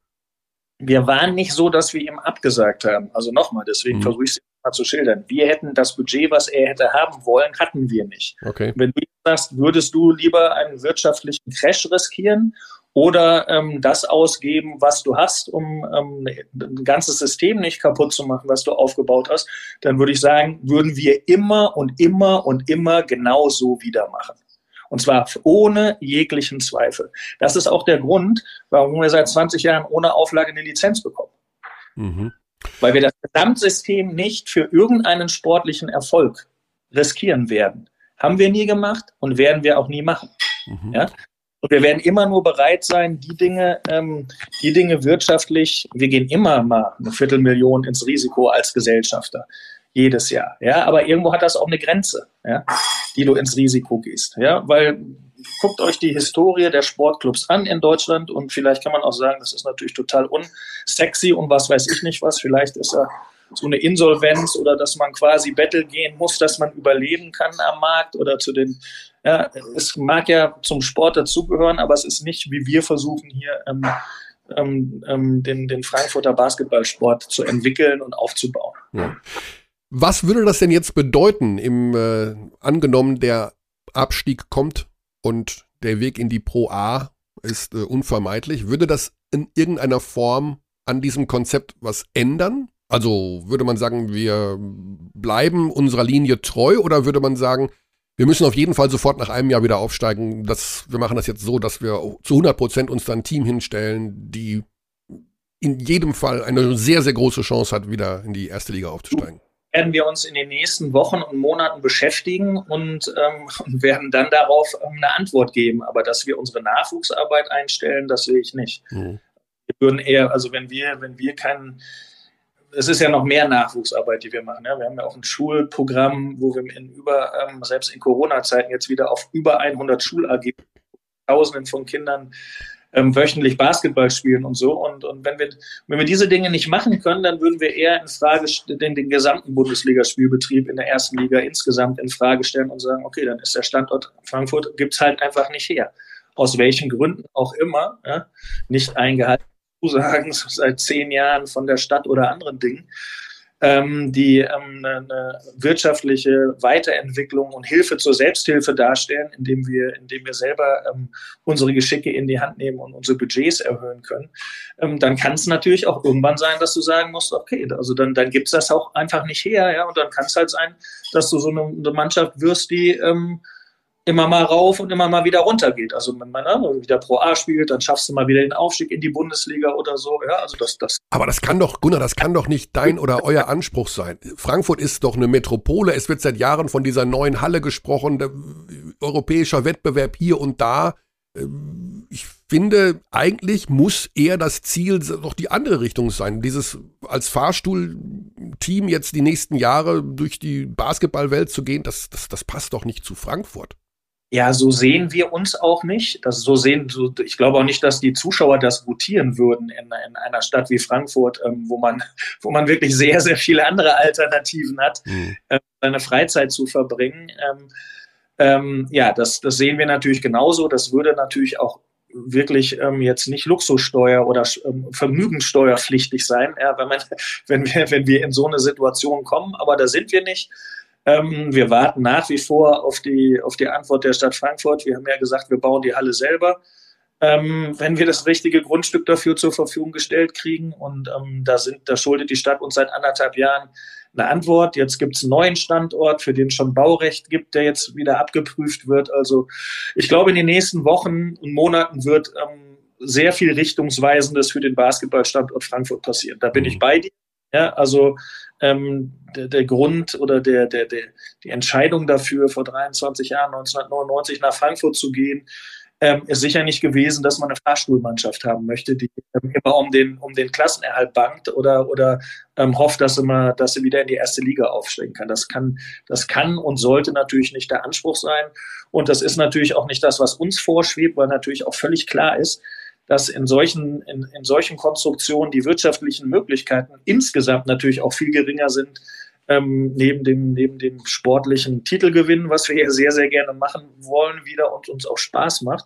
Wir waren nicht so, dass wir ihm abgesagt haben. Also nochmal, deswegen mhm. versuche ich es mal zu schildern. Wir hätten das Budget, was er hätte haben wollen, hatten wir nicht. Okay. Wenn du sagst, würdest du lieber einen wirtschaftlichen Crash riskieren oder ähm, das ausgeben, was du hast, um ähm, ein ganzes System nicht kaputt zu machen, was du aufgebaut hast, dann würde ich sagen, würden wir immer und immer und immer genau so wieder machen. Und zwar ohne jeglichen Zweifel. Das ist auch der Grund, warum wir seit 20 Jahren ohne Auflage eine Lizenz bekommen. Mhm. Weil wir das Gesamtsystem nicht für irgendeinen sportlichen Erfolg riskieren werden. Haben wir nie gemacht und werden wir auch nie machen. Mhm. Ja? Und wir werden immer nur bereit sein, die Dinge, ähm, die Dinge wirtschaftlich, wir gehen immer mal eine Viertelmillion ins Risiko als Gesellschafter. Jedes Jahr. Ja, aber irgendwo hat das auch eine Grenze, ja, die du ins Risiko gehst. Ja, weil guckt euch die Historie der Sportclubs an in Deutschland und vielleicht kann man auch sagen, das ist natürlich total unsexy und was weiß ich nicht was. Vielleicht ist er so eine Insolvenz oder dass man quasi Battle gehen muss, dass man überleben kann am Markt oder zu den ja, es mag ja zum Sport dazugehören, aber es ist nicht, wie wir versuchen hier ähm, ähm, ähm, den, den Frankfurter Basketballsport zu entwickeln und aufzubauen. Ja. Was würde das denn jetzt bedeuten, im äh, angenommen der Abstieg kommt und der Weg in die Pro A ist äh, unvermeidlich? Würde das in irgendeiner Form an diesem Konzept was ändern? Also würde man sagen, wir bleiben unserer Linie treu oder würde man sagen, wir müssen auf jeden Fall sofort nach einem Jahr wieder aufsteigen. Das, wir machen das jetzt so, dass wir zu 100 Prozent uns dann ein Team hinstellen, die in jedem Fall eine sehr, sehr große Chance hat, wieder in die erste Liga aufzusteigen. Werden wir uns in den nächsten Wochen und Monaten beschäftigen und, ähm, werden dann darauf ähm, eine Antwort geben. Aber dass wir unsere Nachwuchsarbeit einstellen, das sehe ich nicht. Mhm. Wir würden eher, also wenn wir, wenn wir keinen es ist ja noch mehr Nachwuchsarbeit, die wir machen. Ja. Wir haben ja auch ein Schulprogramm, wo wir in über, ähm, selbst in Corona-Zeiten jetzt wieder auf über 100 Schul-AG, Tausenden von Kindern ähm, wöchentlich Basketball spielen und so. Und, und wenn, wir, wenn wir diese Dinge nicht machen können, dann würden wir eher in Frage den, den gesamten Bundesligaspielbetrieb in der ersten Liga insgesamt in Frage stellen und sagen, okay, dann ist der Standort Frankfurt, gibt's halt einfach nicht her. Aus welchen Gründen auch immer, ja, nicht eingehalten sagen, seit zehn Jahren von der Stadt oder anderen Dingen, ähm, die ähm, eine wirtschaftliche Weiterentwicklung und Hilfe zur Selbsthilfe darstellen, indem wir, indem wir selber ähm, unsere Geschicke in die Hand nehmen und unsere Budgets erhöhen können, ähm, dann kann es natürlich auch irgendwann sein, dass du sagen musst, okay, also dann, dann gibt es das auch einfach nicht her, ja, und dann kann es halt sein, dass du so eine, eine Mannschaft wirst, die ähm, immer mal rauf und immer mal wieder runter geht. Also wenn man ne, wieder Pro A spielt, dann schaffst du mal wieder den Aufstieg in die Bundesliga oder so. Ja, also das, das. Aber das kann doch, Gunnar, das kann doch nicht dein oder euer Anspruch sein. Frankfurt ist doch eine Metropole. Es wird seit Jahren von dieser neuen Halle gesprochen, der, europäischer Wettbewerb hier und da. ähm, ich finde, eigentlich muss eher das Ziel doch die andere Richtung sein. Dieses als Fahrstuhlteam jetzt die nächsten Jahre durch die Basketballwelt zu gehen, das, das, das passt doch nicht zu Frankfurt. Ja, so sehen wir uns auch nicht. Das so sehen, so, ich glaube auch nicht, dass die Zuschauer das gutieren würden in, in einer Stadt wie Frankfurt, ähm, wo man, wo man wirklich sehr, sehr viele andere Alternativen hat, mhm. äh, seine Freizeit zu verbringen. Ähm, ähm, ja, das, das sehen wir natürlich genauso. Das würde natürlich auch wirklich ähm, jetzt nicht Luxussteuer oder ähm, Vermögenssteuerpflichtig sein, ja, wenn, man, wenn, wir, wenn wir in so eine Situation kommen. Aber da sind wir nicht. Ähm, wir warten nach wie vor auf die, auf die Antwort der Stadt Frankfurt. Wir haben ja gesagt, wir bauen die Halle selber. Ähm, wenn wir das richtige Grundstück dafür zur Verfügung gestellt kriegen. Und ähm, da, sind, da schuldet die Stadt uns seit anderthalb Jahren eine Antwort. Jetzt gibt es einen neuen Standort, für den schon Baurecht gibt, der jetzt wieder abgeprüft wird. Also ich glaube, in den nächsten Wochen und Monaten wird ähm, sehr viel Richtungsweisendes für den Basketballstandort Frankfurt passieren. Da bin ich mhm. bei dir. Ja, also ähm, der, der Grund oder der, der, der, die Entscheidung dafür, vor 23 Jahren, 1999 nach Frankfurt zu gehen, ähm, ist sicher nicht gewesen, dass man eine Fahrstuhlmannschaft haben möchte, die ähm, immer um den, um den Klassenerhalt bangt oder, oder ähm, hofft, dass sie, mal, dass sie wieder in die erste Liga aufsteigen kann. Das kann, das kann und sollte natürlich nicht der Anspruch sein. Und das ist natürlich auch nicht das, was uns vorschwebt, weil natürlich auch völlig klar ist, dass in solchen, in, in solchen Konstruktionen die wirtschaftlichen Möglichkeiten insgesamt natürlich auch viel geringer sind, ähm, neben, dem, neben dem sportlichen Titelgewinn, was wir hier sehr, sehr gerne machen wollen wieder und uns auch Spaß macht,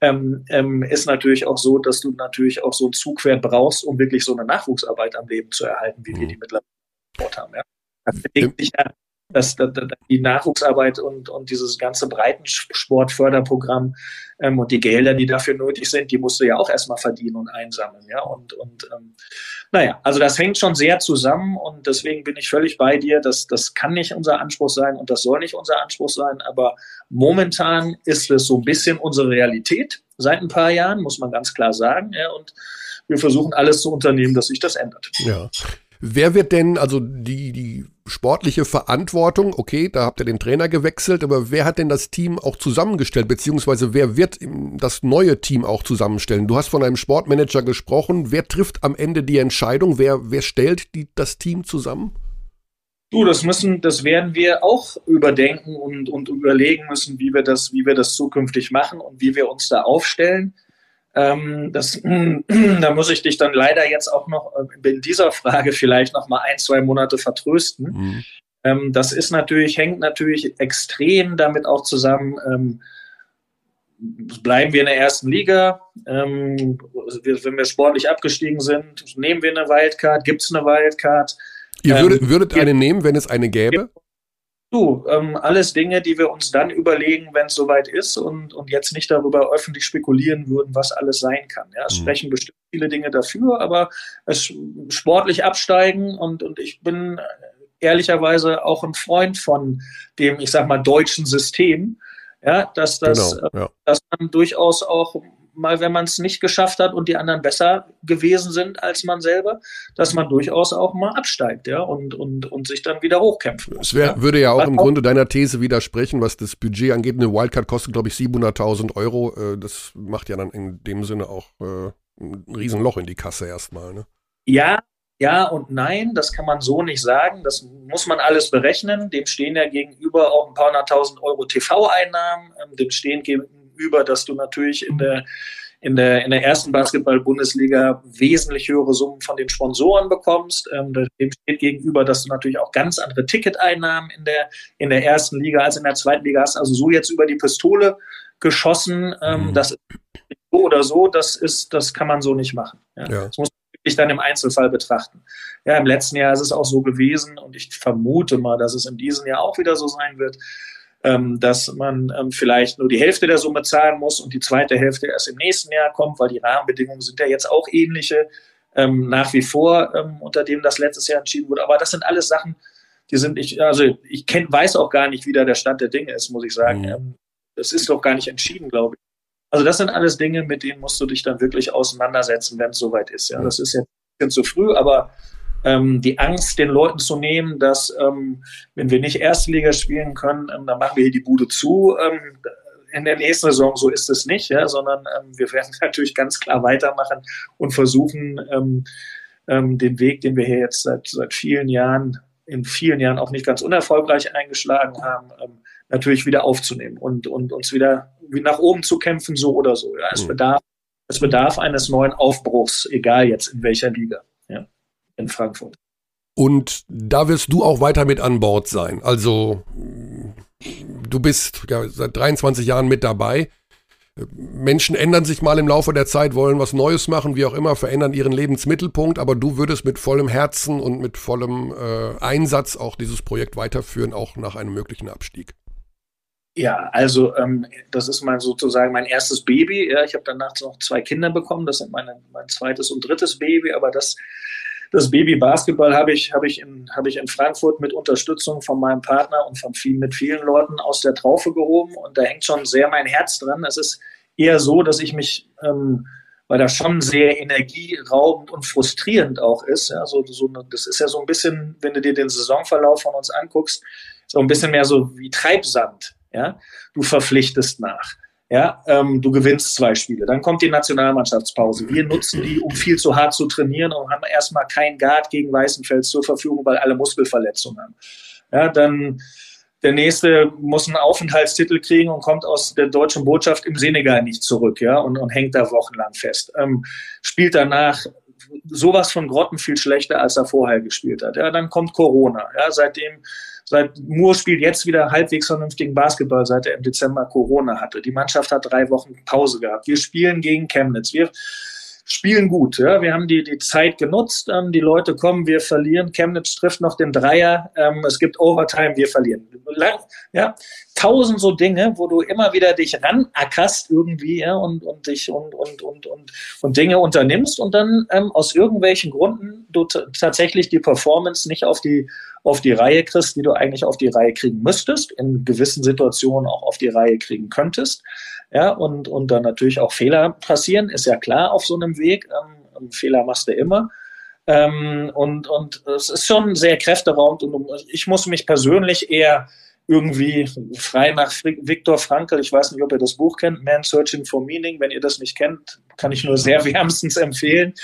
ähm, ähm, ist natürlich auch so, dass du natürlich auch so ein Zugwert brauchst, um wirklich so eine Nachwuchsarbeit am Leben zu erhalten, wie wir die mhm. mittlerweile haben. Ja. Das bedingt sich ja dass, dass, die Nachwuchsarbeit und, und dieses ganze Breitensportförderprogramm ähm, und die Gelder, die dafür nötig sind, die musst du ja auch erstmal verdienen und einsammeln. Ja? Und, und ähm, naja, also das hängt schon sehr zusammen und deswegen bin ich völlig bei dir. dass das kann nicht unser Anspruch sein und das soll nicht unser Anspruch sein, aber momentan ist es so ein bisschen unsere Realität seit ein paar Jahren, muss man ganz klar sagen. Ja? Und wir versuchen alles zu unternehmen, dass sich das ändert. Ja. Wer wird denn, also die, die sportliche Verantwortung, okay, da habt ihr den Trainer gewechselt, aber wer hat denn das Team auch zusammengestellt, beziehungsweise wer wird das neue Team auch zusammenstellen? Du hast von einem Sportmanager gesprochen. Wer trifft am Ende die Entscheidung? Wer, wer stellt die, das Team zusammen? Du, das müssen, das werden wir auch überdenken und, und überlegen müssen, wie wir das, wie wir das zukünftig machen und wie wir uns da aufstellen. Ähm, das, da muss ich dich dann leider jetzt auch noch äh, in dieser Frage vielleicht noch mal ein, zwei Monate vertrösten. Mhm. Ähm, das ist natürlich, hängt natürlich extrem damit auch zusammen, ähm, bleiben wir in der ersten Liga, ähm, wenn wir sportlich abgestiegen sind, nehmen wir eine Wildcard, gibt es eine Wildcard. Ihr würdet, ähm, würdet eine nehmen, wenn es eine gäbe? Du, ähm, alles Dinge, die wir uns dann überlegen, wenn es soweit ist und, und jetzt nicht darüber öffentlich spekulieren würden, was alles sein kann. Ja, es mhm. sprechen bestimmt viele Dinge dafür, aber es sportlich absteigen und, und ich bin ehrlicherweise auch ein Freund von dem, ich sag mal, deutschen System. Ja, dass das, genau, ja. dass man durchaus auch mal, wenn man es nicht geschafft hat und die anderen besser gewesen sind als man selber, dass man durchaus auch mal absteigt, ja, und, und, und sich dann wieder hochkämpfen muss. Es wär, ja. würde ja auch was im auch, Grunde deiner These widersprechen, was das Budget angeht. Eine Wildcard kostet, glaube ich, 700.000 Euro. Äh, das macht ja dann in dem Sinne auch äh, ein Riesenloch in die Kasse erstmal, ne? Ja, ja und nein, das kann man so nicht sagen. Das muss man alles berechnen. Dem stehen ja gegenüber auch ein paar hunderttausend Euro TV-Einnahmen. Ähm, dem stehen gegenüber über, dass du natürlich in der in der, in der ersten Basketball-Bundesliga wesentlich höhere Summen von den Sponsoren bekommst. Ähm, dem steht gegenüber, dass du natürlich auch ganz andere Ticketeinnahmen in der, in der ersten Liga als in der zweiten Liga hast. Also so jetzt über die Pistole geschossen, ähm, mhm. das ist so oder so, das ist, das kann man so nicht machen. Ja. ja. Das muss man wirklich dann im Einzelfall betrachten. Ja, im letzten Jahr ist es auch so gewesen und ich vermute mal, dass es in diesem Jahr auch wieder so sein wird, ähm, dass man ähm, vielleicht nur die Hälfte der Summe zahlen muss und die zweite Hälfte erst im nächsten Jahr kommt, weil die Rahmenbedingungen sind ja jetzt auch ähnliche ähm, nach wie vor, ähm, unter dem das letztes Jahr entschieden wurde. Aber das sind alles Sachen, die sind ich, also ich kenn, weiß auch gar nicht, wie da der Stand der Dinge ist, muss ich sagen. Mhm. Ähm, das ist doch gar nicht entschieden, glaube ich. Also das sind alles Dinge, mit denen musst du dich dann wirklich auseinandersetzen, wenn es soweit ist. Ja, das ist jetzt ein bisschen zu früh, aber ähm, die Angst den Leuten zu nehmen, dass ähm, wenn wir nicht Erste Liga spielen können, ähm, dann machen wir hier die Bude zu, ähm, in der nächsten Saison, so ist es nicht, ja, sondern ähm, wir werden natürlich ganz klar weitermachen und versuchen, ähm, den Weg, den wir hier jetzt seit, seit vielen Jahren, in vielen Jahren auch nicht ganz unerfolgreich eingeschlagen haben, natürlich wieder aufzunehmen und, und uns wieder nach oben zu kämpfen, so oder so. Ja. Es, mhm. bedarf, es bedarf eines neuen Aufbruchs, egal jetzt in welcher Liga, in Frankfurt. Und da wirst du auch weiter mit an Bord sein. Also du bist ja, seit 23 Jahren mit dabei. Menschen ändern sich mal im Laufe der Zeit, wollen was Neues machen, wie auch immer, verändern ihren Lebensmittelpunkt, aber du würdest mit vollem Herzen und mit vollem äh, Einsatz auch dieses Projekt weiterführen, auch nach einem möglichen Abstieg. Ja, also ähm, das ist mein sozusagen mein erstes Baby. Ja, ich habe danach noch zwei Kinder bekommen. Das sind meine, mein zweites und drittes Baby, aber das das Baby Basketball habe ich, habe ich, in, habe ich in Frankfurt mit Unterstützung von meinem Partner und von viel, mit vielen Leuten aus der Traufe gehoben und da hängt schon sehr mein Herz dran. Es ist eher so, dass ich mich, ähm, weil das schon sehr energieraubend und frustrierend auch ist. Ja, so, so, das ist ja so ein bisschen, wenn du dir den Saisonverlauf von uns anguckst, so ein bisschen mehr so wie Treibsand. Ja, du verpflichtest nach. Ja, ähm, du gewinnst zwei Spiele. Dann kommt die Nationalmannschaftspause. Wir nutzen die, um viel zu hart zu trainieren und haben erstmal kein Guard gegen Weißenfels zur Verfügung, weil alle Muskelverletzungen haben. Ja, dann der nächste muss einen Aufenthaltstitel kriegen und kommt aus der deutschen Botschaft im Senegal nicht zurück, ja, und, und hängt da wochenlang fest. Ähm, spielt danach sowas von Grotten viel schlechter, als er vorher gespielt hat. Ja, dann kommt Corona. Ja, seitdem Seit Moore spielt jetzt wieder halbwegs vernünftigen Basketball, seit er im Dezember Corona hatte. Die Mannschaft hat drei Wochen Pause gehabt. Wir spielen gegen Chemnitz. Wir spielen gut. Ja. Wir haben die, die Zeit genutzt. Ähm, die Leute kommen, wir verlieren. Chemnitz trifft noch den Dreier. Ähm, es gibt Overtime, wir verlieren. Ja. Tausend so Dinge, wo du immer wieder dich ranackerst irgendwie ja, und, und dich und, und, und, und, und Dinge unternimmst und dann ähm, aus irgendwelchen Gründen du tatsächlich die Performance nicht auf die auf die Reihe kriegst, die du eigentlich auf die Reihe kriegen müsstest, in gewissen Situationen auch auf die Reihe kriegen könntest. Ja, und, und dann natürlich auch Fehler passieren, ist ja klar auf so einem Weg. Ähm, Fehler machst du immer. Ähm, und, und es ist schon sehr kräfteraubend und ich muss mich persönlich eher irgendwie frei nach Viktor Frankl, ich weiß nicht, ob ihr das Buch kennt, Man Searching for Meaning. Wenn ihr das nicht kennt, kann ich nur sehr wärmstens empfehlen.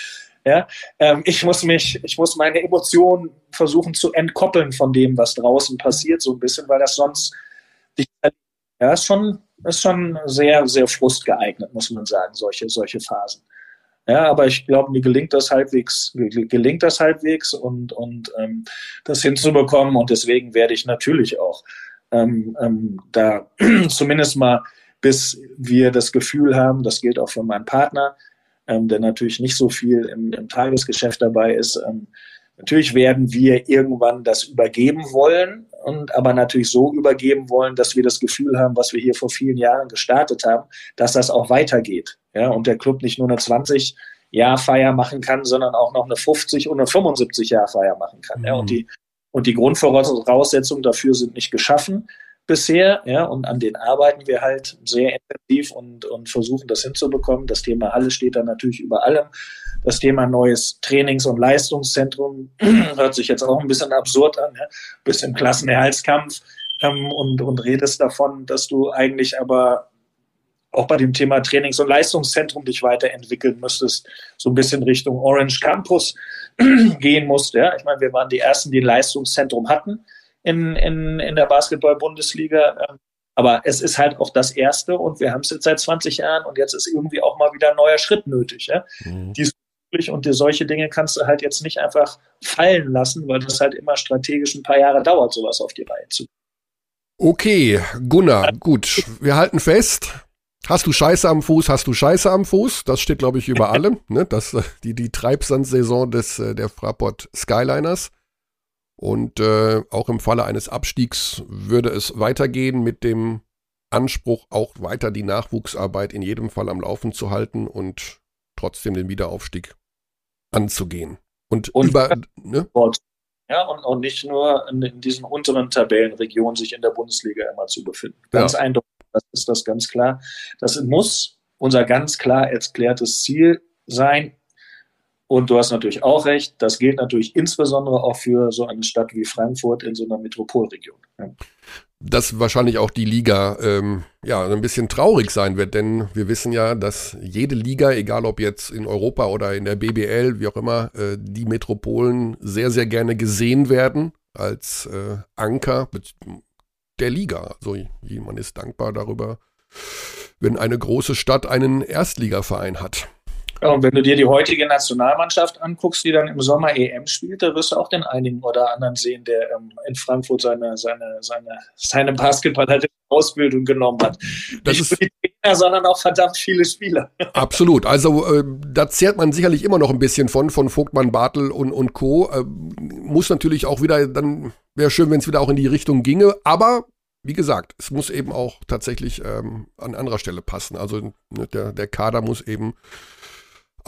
Ja? Ähm, ich, muss mich, ich muss meine Emotionen versuchen zu entkoppeln von dem, was draußen passiert, so ein bisschen, weil das sonst ja, ist schon, ist schon sehr, sehr frustgeeignet, muss man sagen, solche, solche Phasen. Ja, aber ich glaube, mir gelingt das halbwegs, gelingt das halbwegs und, und ähm, das hinzubekommen. Und deswegen werde ich natürlich auch ähm, ähm, da zumindest mal, bis wir das Gefühl haben, das gilt auch für meinen Partner, ähm, der natürlich nicht so viel im, im Tagesgeschäft dabei ist. Ähm, natürlich werden wir irgendwann das übergeben wollen und aber natürlich so übergeben wollen, dass wir das Gefühl haben, was wir hier vor vielen Jahren gestartet haben, dass das auch weitergeht. Ja, und der Club nicht nur eine 20 Jahr Feier machen kann, sondern auch noch eine 50 und eine 75 Jahr Feier machen kann. Mhm. Ja, und mhm. die und die Grundvoraussetzungen dafür sind nicht geschaffen bisher, ja, und an denen arbeiten wir halt sehr intensiv und, und versuchen das hinzubekommen. Das Thema Halle steht da natürlich über allem. Das Thema neues Trainings- und Leistungszentrum hört sich jetzt auch ein bisschen absurd an, ja? bisschen Klassenerhaltskampf ähm, und, und redest davon, dass du eigentlich aber auch bei dem Thema Trainings- und Leistungszentrum dich weiterentwickeln müsstest, so ein bisschen Richtung Orange Campus gehen musst. Ja? Ich meine, wir waren die Ersten, die ein Leistungszentrum hatten in, in, in der Basketball-Bundesliga. Ähm, aber es ist halt auch das Erste und wir haben es jetzt seit 20 Jahren und jetzt ist irgendwie auch mal wieder ein neuer Schritt nötig. Ja? Mhm. und die, solche Dinge kannst du halt jetzt nicht einfach fallen lassen, weil das halt immer strategisch ein paar Jahre dauert, sowas auf die Reihe zu. Okay, Gunnar, gut, wir halten fest. Hast du Scheiße am Fuß, hast du Scheiße am Fuß. Das steht, glaube ich, über allem. Ne? Das, die, die Treibsandsaison des, äh, der Fraport Skyliners. Und äh, auch im Falle eines Abstiegs würde es weitergehen mit dem Anspruch, auch weiter die Nachwuchsarbeit in jedem Fall am Laufen zu halten und trotzdem den Wiederaufstieg anzugehen. Und, und über. Ne? Ja, und, und nicht nur in, in, diesen unteren Tabellenregionen sich in der Bundesliga immer zu befinden. Ganz ja. eindeutig, das ist das ganz klar. Das muss unser ganz klar erklärtes Ziel sein, und du hast natürlich auch recht, das gilt natürlich insbesondere auch für so eine Stadt wie Frankfurt in so einer Metropolregion. Ja. dass wahrscheinlich auch die Liga ähm, ja ein bisschen traurig sein wird, denn wir wissen ja, dass jede Liga, egal ob jetzt in Europa oder in der BBL, wie auch immer, äh, die Metropolen sehr, sehr gerne gesehen werden als äh, Anker der Liga. Also man ist dankbar darüber, wenn eine große Stadt einen Erstligaverein hat. Ja, und wenn du dir die heutige Nationalmannschaft anguckst, die dann im Sommer EM spielt, da wirst du auch den einigen oder anderen sehen, der ähm, in Frankfurt seine, seine, seine, seine Basketball-Ausbildung genommen hat. Das Nicht nur die Trainer, sondern auch verdammt viele Spieler. Absolut. Also äh, da zehrt man sicherlich immer noch ein bisschen von, von Vogtmann, Bartel und, und Co. Äh, muss natürlich auch wieder, dann wäre schön, wenn es wieder auch in die Richtung ginge, aber wie gesagt, es muss eben auch tatsächlich ähm, an anderer Stelle passen. Also ne, der, der Kader muss eben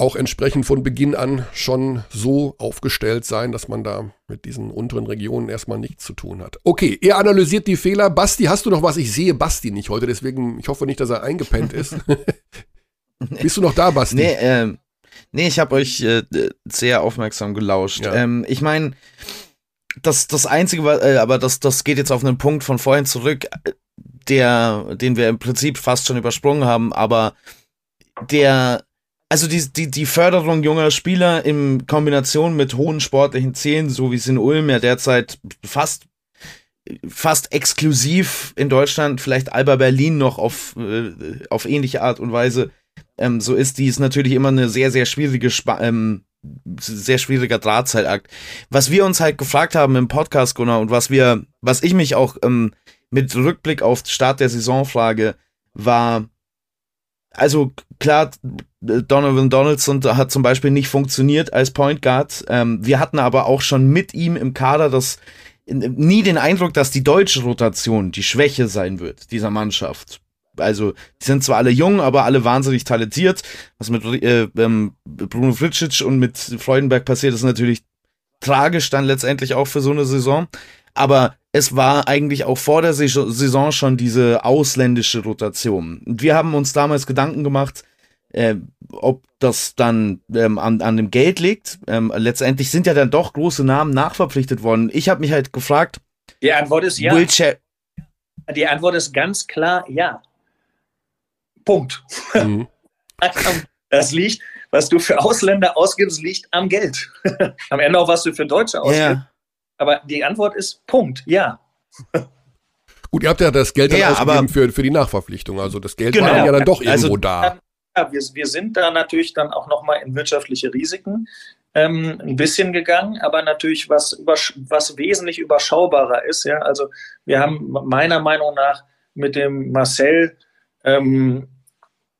auch entsprechend von Beginn an schon so aufgestellt sein, dass man da mit diesen unteren Regionen erstmal nichts zu tun hat. Okay, ihr analysiert die Fehler. Basti, hast du noch was? Ich sehe Basti nicht heute, deswegen, ich hoffe nicht, dass er eingepennt ist. Bist du noch da, Basti? Nee, ähm, nee ich habe euch äh, sehr aufmerksam gelauscht. Ja. Ähm, ich meine, das, das Einzige, äh, aber das, das geht jetzt auf einen Punkt von vorhin zurück, der, den wir im Prinzip fast schon übersprungen haben, aber der also die, die, die Förderung junger Spieler in Kombination mit hohen sportlichen Zielen, so wie es in Ulm ja derzeit fast fast exklusiv in Deutschland, vielleicht Alba Berlin noch auf, äh, auf ähnliche Art und Weise ähm, so ist, die ist natürlich immer eine sehr, sehr schwierige, ähm, sehr schwieriger Drahtseilakt. Was wir uns halt gefragt haben im Podcast, Gunnar, und was wir, was ich mich auch ähm, mit Rückblick auf Start der Saison frage, war, also klar, Donovan Donaldson hat zum Beispiel nicht funktioniert als Point Guard. Ähm, wir hatten aber auch schon mit ihm im Kader das nie den Eindruck, dass die deutsche Rotation die Schwäche sein wird dieser Mannschaft. Also, die sind zwar alle jung, aber alle wahnsinnig talentiert. Was mit äh, ähm, Bruno Fritschic und mit Freudenberg passiert, ist natürlich tragisch dann letztendlich auch für so eine Saison. Aber es war eigentlich auch vor der Saison schon diese ausländische Rotation. Und wir haben uns damals Gedanken gemacht, äh, ob das dann ähm, an, an dem Geld liegt. Ähm, letztendlich sind ja dann doch große Namen nachverpflichtet worden. Ich habe mich halt gefragt. Die Antwort ist ja. Die Antwort ist ganz klar ja. Punkt. Mhm. Das liegt, was du für Ausländer ausgibst, liegt am Geld. am Ende auch, was du für Deutsche ausgibst. Ja. Aber die Antwort ist Punkt, ja. Gut, ihr habt ja das Geld dann ja, ausgegeben für, für die Nachverpflichtung. Also das Geld genau. war ja dann doch also, irgendwo da. Ja, wir, wir sind da natürlich dann auch nochmal in wirtschaftliche Risiken ähm, ein bisschen gegangen, aber natürlich was, was wesentlich überschaubarer ist. Ja? Also wir haben meiner Meinung nach mit dem Marcel ähm,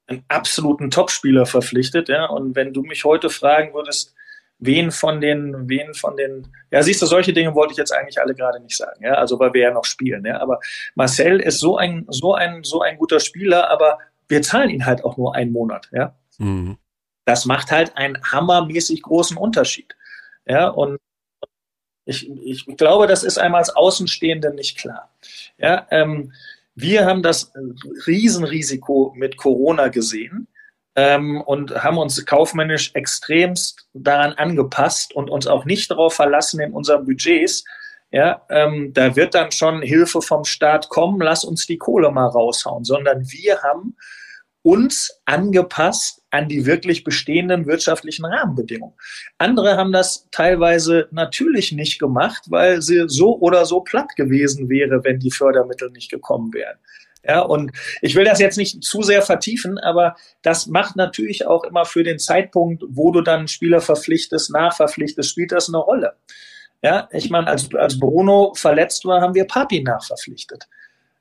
einen absoluten Topspieler verpflichtet. Ja? Und wenn du mich heute fragen würdest, wen von den, wen von den, ja, siehst du, solche Dinge wollte ich jetzt eigentlich alle gerade nicht sagen, ja, also weil wir ja noch spielen, ja, aber Marcel ist so ein, so ein, so ein guter Spieler, aber wir zahlen ihn halt auch nur einen Monat, ja. Mhm. Das macht halt einen hammermäßig großen Unterschied, ja, und ich, ich glaube, das ist einmal als Außenstehende nicht klar, ja, ähm, wir haben das Riesenrisiko mit Corona gesehen ähm, und haben uns kaufmännisch extremst daran angepasst und uns auch nicht darauf verlassen in unseren Budgets. Ja, ähm, da wird dann schon Hilfe vom Staat kommen, lass uns die Kohle mal raushauen, sondern wir haben uns angepasst an die wirklich bestehenden wirtschaftlichen Rahmenbedingungen. Andere haben das teilweise natürlich nicht gemacht, weil sie so oder so platt gewesen wäre, wenn die Fördermittel nicht gekommen wären. Ja, und ich will das jetzt nicht zu sehr vertiefen, aber das macht natürlich auch immer für den Zeitpunkt, wo du dann Spieler verpflichtest, nachverpflichtest, spielt das eine Rolle. Ja, ich meine, als, als Bruno verletzt war, haben wir Papi nachverpflichtet.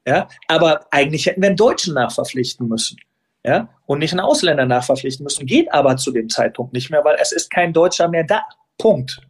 Ja, aber eigentlich hätten wir einen Deutschen nachverpflichten müssen. Ja, und nicht einen Ausländer nachverpflichten müssen. Geht aber zu dem Zeitpunkt nicht mehr, weil es ist kein Deutscher mehr da. Punkt.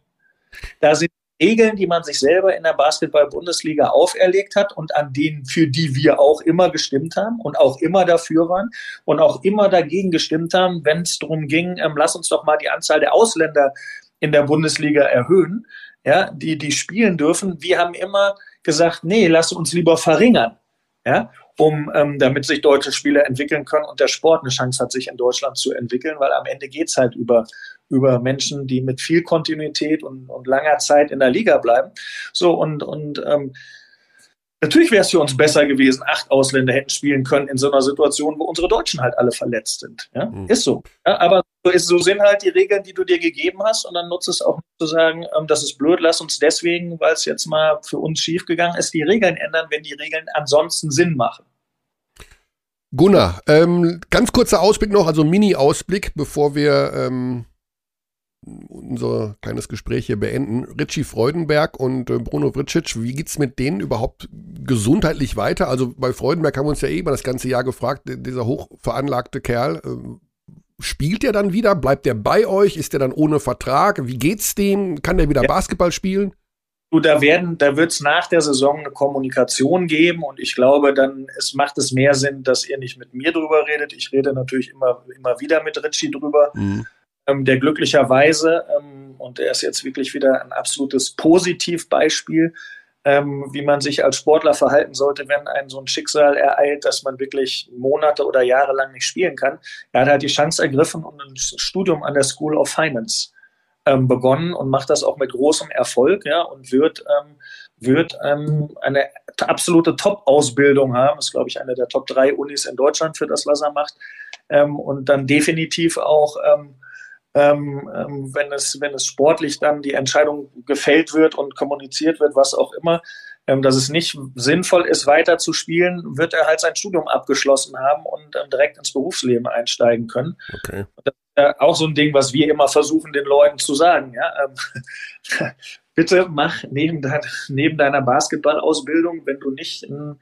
Da sind Regeln, die man sich selber in der Basketball-Bundesliga auferlegt hat und an denen, für die wir auch immer gestimmt haben und auch immer dafür waren und auch immer dagegen gestimmt haben, wenn es darum ging, ähm, lass uns doch mal die Anzahl der Ausländer in der Bundesliga erhöhen, ja, die, die spielen dürfen. Wir haben immer gesagt, nee, lass uns lieber verringern, ja, um, ähm, damit sich deutsche Spieler entwickeln können und der Sport eine Chance hat, sich in Deutschland zu entwickeln, weil am Ende geht's halt über über Menschen, die mit viel Kontinuität und, und langer Zeit in der Liga bleiben. So und, und ähm, Natürlich wäre es für uns besser gewesen, acht Ausländer hätten spielen können in so einer Situation, wo unsere Deutschen halt alle verletzt sind. Ja? Mhm. Ist so. Ja, aber so, ist, so, sind halt die Regeln, die du dir gegeben hast und dann nutzt es auch zu sagen, ähm, das ist blöd, lass uns deswegen, weil es jetzt mal für uns schiefgegangen ist, die Regeln ändern, wenn die Regeln ansonsten Sinn machen. Gunnar, ähm, ganz kurzer Ausblick noch, also Mini-Ausblick, bevor wir ähm, unser kleines Gespräch hier beenden. Richie Freudenberg und äh, Bruno Vricic, wie geht's mit denen überhaupt gesundheitlich weiter? Also bei Freudenberg haben wir uns ja eh über das ganze Jahr gefragt, dieser hochveranlagte Kerl, äh, spielt der dann wieder? Bleibt der bei euch? Ist der dann ohne Vertrag? Wie geht's dem? Kann der wieder ja. Basketball spielen? Du, da werden, da wird es nach der Saison eine Kommunikation geben und ich glaube, dann es macht es mehr Sinn, dass ihr nicht mit mir drüber redet. Ich rede natürlich immer, immer wieder mit Richie drüber, mhm. ähm, der glücklicherweise, ähm, und er ist jetzt wirklich wieder ein absolutes Positivbeispiel, ähm, wie man sich als Sportler verhalten sollte, wenn ein so ein Schicksal ereilt, dass man wirklich Monate oder Jahre lang nicht spielen kann. Er hat halt die Chance ergriffen und ein Studium an der School of Finance ähm, begonnen und macht das auch mit großem Erfolg, ja, und wird, ähm, wird ähm, eine absolute Top-Ausbildung haben. Das ist, glaube ich, eine der Top drei Unis in Deutschland für das, was er macht. Ähm, und dann definitiv auch, ähm, ähm, wenn, es, wenn es sportlich dann die Entscheidung gefällt wird und kommuniziert wird, was auch immer, dass es nicht sinnvoll ist, weiter zu spielen, wird er halt sein Studium abgeschlossen haben und ähm, direkt ins Berufsleben einsteigen können. Okay. Das äh, auch so ein Ding, was wir immer versuchen, den Leuten zu sagen. Ja? Ähm, bitte mach neben, dein, neben deiner Basketballausbildung, wenn du nicht ein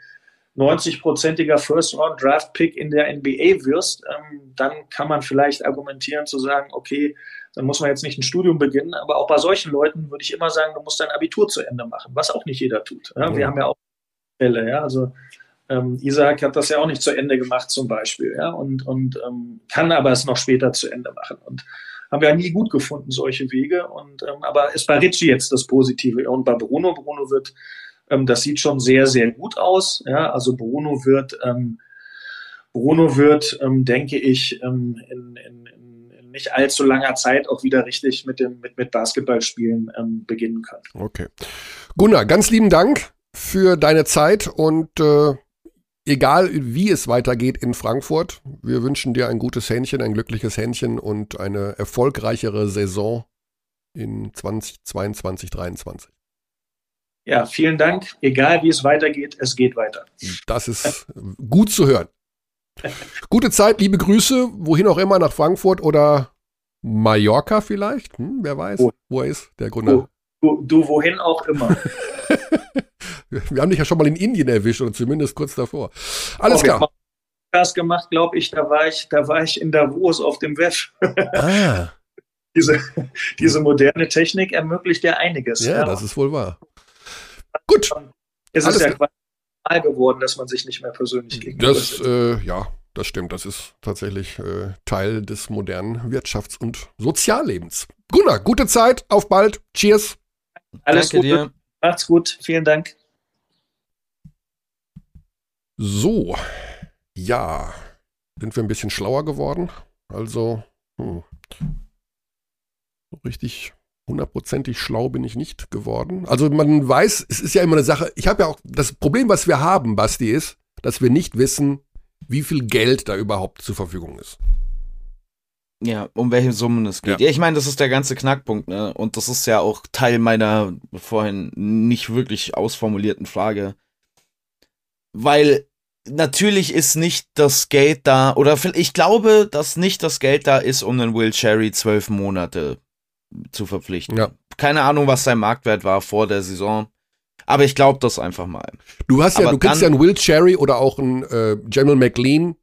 90-prozentiger First-Round-Draft-Pick in der NBA wirst, ähm, dann kann man vielleicht argumentieren zu sagen, okay, dann muss man jetzt nicht ein Studium beginnen, aber auch bei solchen Leuten würde ich immer sagen, du musst dein Abitur zu Ende machen, was auch nicht jeder tut. Ja? Wir haben ja auch Fälle, ja, also ähm, Isaac hat das ja auch nicht zu Ende gemacht zum Beispiel, ja, und, und ähm, kann aber es noch später zu Ende machen. Und haben wir ja nie gut gefunden, solche Wege. Und ähm, aber ist bei Ritchie jetzt das Positive. Und bei Bruno, Bruno wird, ähm, das sieht schon sehr, sehr gut aus. Ja, also Bruno wird, ähm, Bruno wird, ähm, denke ich, ähm, in, in nicht allzu langer Zeit auch wieder richtig mit dem mit, mit Basketballspielen ähm, beginnen können. Okay. Gunnar, ganz lieben Dank für deine Zeit und äh, egal wie es weitergeht in Frankfurt, wir wünschen dir ein gutes Händchen, ein glückliches Händchen und eine erfolgreichere Saison in 2022, 2023. Ja, vielen Dank. Egal wie es weitergeht, es geht weiter. Das ist gut zu hören. Gute Zeit, liebe Grüße, wohin auch immer, nach Frankfurt oder Mallorca vielleicht. Hm, wer weiß, wo, wo er ist, der Gründer. Du, du, wohin auch immer. Wir haben dich ja schon mal in Indien erwischt oder zumindest kurz davor. Alles oh, klar. Podcast gemacht, glaube ich, da war ich, da war ich in Davos auf dem WEF. Ah. diese, diese moderne Technik ermöglicht ja einiges. Ja, ja. das ist wohl wahr. Gut. Es ist ja quasi geworden, dass man sich nicht mehr persönlich gegenüber Das, äh, ja, das stimmt. Das ist tatsächlich äh, Teil des modernen Wirtschafts- und Soziallebens. Gunnar, gute Zeit, auf bald. Cheers. Alles Danke Gute. Dir. Macht's gut. Vielen Dank. So, ja, sind wir ein bisschen schlauer geworden. Also, hm, so richtig hundertprozentig schlau bin ich nicht geworden. Also man weiß, es ist ja immer eine Sache, ich habe ja auch, das Problem, was wir haben, Basti, ist, dass wir nicht wissen, wie viel Geld da überhaupt zur Verfügung ist. Ja, um welche Summen es geht. Ja, ja ich meine, das ist der ganze Knackpunkt, ne? Und das ist ja auch Teil meiner vorhin nicht wirklich ausformulierten Frage. Weil natürlich ist nicht das Geld da, oder ich glaube, dass nicht das Geld da ist, um den Will Cherry zwölf Monate zu verpflichten. Ja. Keine Ahnung, was sein Marktwert war vor der Saison. Aber ich glaube das einfach mal. Du hast ja, Aber du kennst ja einen Will Cherry oder auch einen äh, General McLean.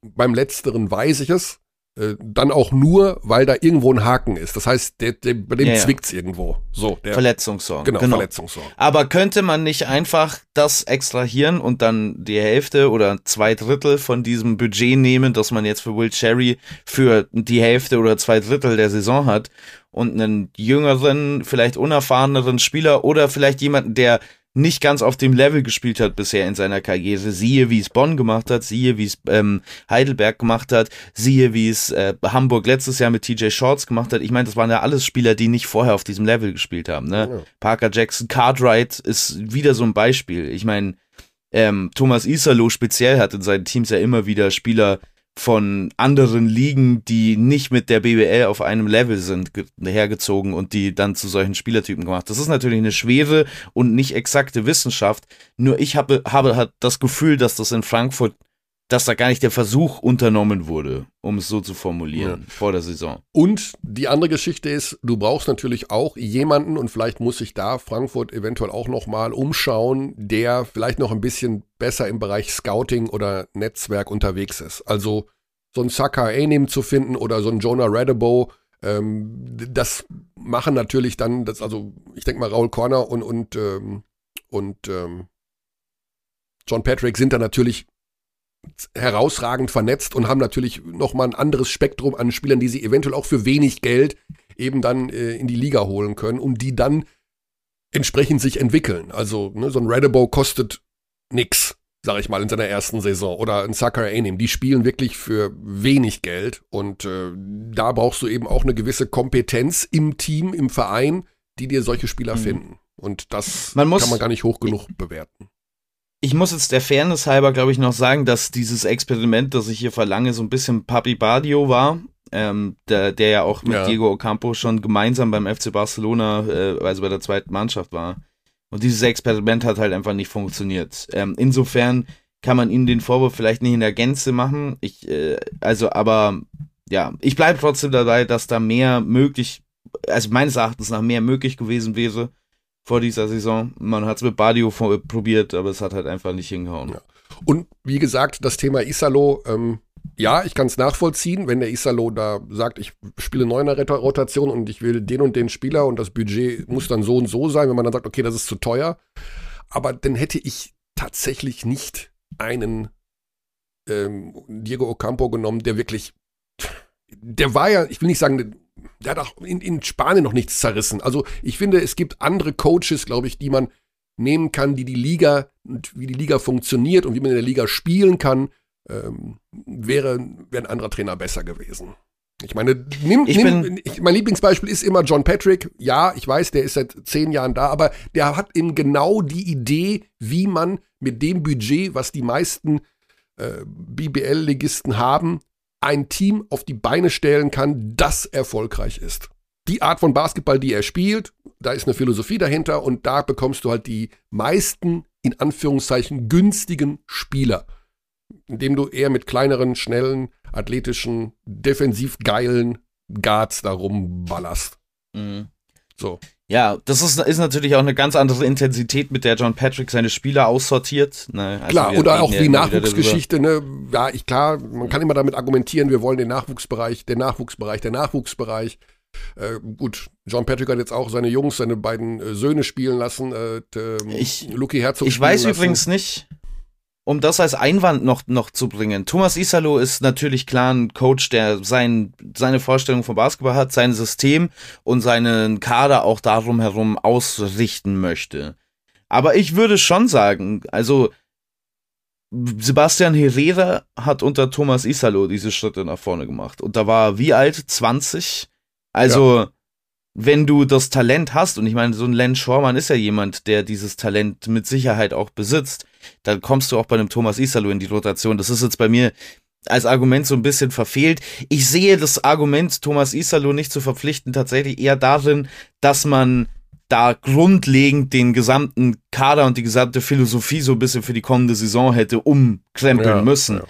Beim letzteren weiß ich es. Äh, dann auch nur, weil da irgendwo ein Haken ist. Das heißt, der, der, bei dem ja, zwickt's ja. irgendwo. So, der, Verletzungssorgen. Genau, genau, Verletzungssorgen. Aber könnte man nicht einfach das extrahieren und dann die Hälfte oder zwei Drittel von diesem Budget nehmen, das man jetzt für Will Cherry für die Hälfte oder zwei Drittel der Saison hat und einen jüngeren, vielleicht unerfahreneren Spieler oder vielleicht jemanden, der nicht ganz auf dem Level gespielt hat bisher in seiner Karriere. Siehe, wie es Bonn gemacht hat, siehe, wie es ähm, Heidelberg gemacht hat, siehe, wie es äh, Hamburg letztes Jahr mit TJ Shorts gemacht hat. Ich meine, das waren ja alles Spieler, die nicht vorher auf diesem Level gespielt haben. Ne? Ja. Parker Jackson, Cartwright ist wieder so ein Beispiel. Ich meine, ähm, Thomas Isalo speziell hat in seinen Teams ja immer wieder Spieler von anderen Ligen, die nicht mit der BBL auf einem Level sind, hergezogen und die dann zu solchen Spielertypen gemacht. Das ist natürlich eine schwere und nicht exakte Wissenschaft. Nur ich habe, habe halt das Gefühl, dass das in Frankfurt dass da gar nicht der Versuch unternommen wurde, um es so zu formulieren, ja. vor der Saison. Und die andere Geschichte ist, du brauchst natürlich auch jemanden und vielleicht muss sich da Frankfurt eventuell auch nochmal umschauen, der vielleicht noch ein bisschen besser im Bereich Scouting oder Netzwerk unterwegs ist. Also so ein Saka Anim zu finden oder so ein Jonah Radebo, ähm, das machen natürlich dann, das, also ich denke mal Raul Corner und, und, ähm, und ähm, John Patrick sind da natürlich herausragend vernetzt und haben natürlich nochmal ein anderes Spektrum an Spielern, die sie eventuell auch für wenig Geld eben dann äh, in die Liga holen können, um die dann entsprechend sich entwickeln. Also ne, so ein Redabo kostet nix, sag ich mal, in seiner ersten Saison. Oder ein Saka Anim, die spielen wirklich für wenig Geld und äh, da brauchst du eben auch eine gewisse Kompetenz im Team, im Verein, die dir solche Spieler mhm. finden. Und das man muss, kann man gar nicht hoch genug bewerten ich muss jetzt der Fairness halber, glaube ich, noch sagen, dass dieses Experiment, das ich hier verlange, so ein bisschen Papi Badio war. Ähm, der, der ja auch mit ja. Diego Ocampo schon gemeinsam beim FC Barcelona, äh, also bei der zweiten Mannschaft war. Und dieses Experiment hat halt einfach nicht funktioniert. Ähm, insofern kann man ihnen den Vorwurf vielleicht nicht in der Gänze machen. Ich, äh, also, aber ja, ich bleibe trotzdem dabei, dass da mehr möglich, also meines Erachtens nach mehr möglich gewesen wäre vor dieser Saison. Man hat es mit Badio probiert, aber es hat halt einfach nicht hingehauen. Ja. Und wie gesagt, das Thema Isalo, ähm, ja, ich kann es nachvollziehen, wenn der Isalo da sagt, ich spiele neuner Rotation und ich will den und den Spieler und das Budget muss dann so und so sein, wenn man dann sagt, okay, das ist zu teuer. Aber dann hätte ich tatsächlich nicht einen ähm, Diego Ocampo genommen, der wirklich, der war ja, ich will nicht sagen, der hat auch in, in Spanien noch nichts zerrissen. Also ich finde, es gibt andere Coaches, glaube ich, die man nehmen kann, die die Liga und wie die Liga funktioniert und wie man in der Liga spielen kann, ähm, wäre, wäre ein anderer Trainer besser gewesen. Ich meine, nimm, ich nimm, ich, mein Lieblingsbeispiel ist immer John Patrick. Ja, ich weiß, der ist seit zehn Jahren da, aber der hat eben genau die Idee, wie man mit dem Budget, was die meisten äh, BBL-Ligisten haben, ein Team auf die Beine stellen kann, das erfolgreich ist. Die Art von Basketball, die er spielt, da ist eine Philosophie dahinter und da bekommst du halt die meisten, in Anführungszeichen, günstigen Spieler, indem du eher mit kleineren, schnellen, athletischen, defensiv geilen Guards darum ballerst. Mhm. So. Ja, das ist, ist natürlich auch eine ganz andere Intensität, mit der John Patrick seine Spieler aussortiert. Ne? Also klar, oder auch wie Nachwuchsgeschichte, ne? Ja, ich klar, man kann immer damit argumentieren, wir wollen den Nachwuchsbereich, den Nachwuchsbereich, der Nachwuchsbereich. Äh, gut, John Patrick hat jetzt auch seine Jungs, seine beiden äh, Söhne spielen lassen. Äh, ich, Lucky Herzog. Ich weiß lassen. übrigens nicht, um das als Einwand noch, noch zu bringen. Thomas Isalo ist natürlich klar ein Coach, der sein, seine Vorstellung von Basketball hat, sein System und seinen Kader auch darum herum ausrichten möchte. Aber ich würde schon sagen, also Sebastian Herrera hat unter Thomas Isalo diese Schritte nach vorne gemacht. Und da war er wie alt? 20? Also, ja. wenn du das Talent hast, und ich meine, so ein Len Schormann ist ja jemand, der dieses Talent mit Sicherheit auch besitzt, dann kommst du auch bei einem Thomas Isalo in die Rotation. Das ist jetzt bei mir als Argument so ein bisschen verfehlt. Ich sehe das Argument, Thomas Isalo nicht zu verpflichten, tatsächlich eher darin, dass man da grundlegend den gesamten Kader und die gesamte Philosophie so ein bisschen für die kommende Saison hätte umkrempeln ja, müssen. Ja.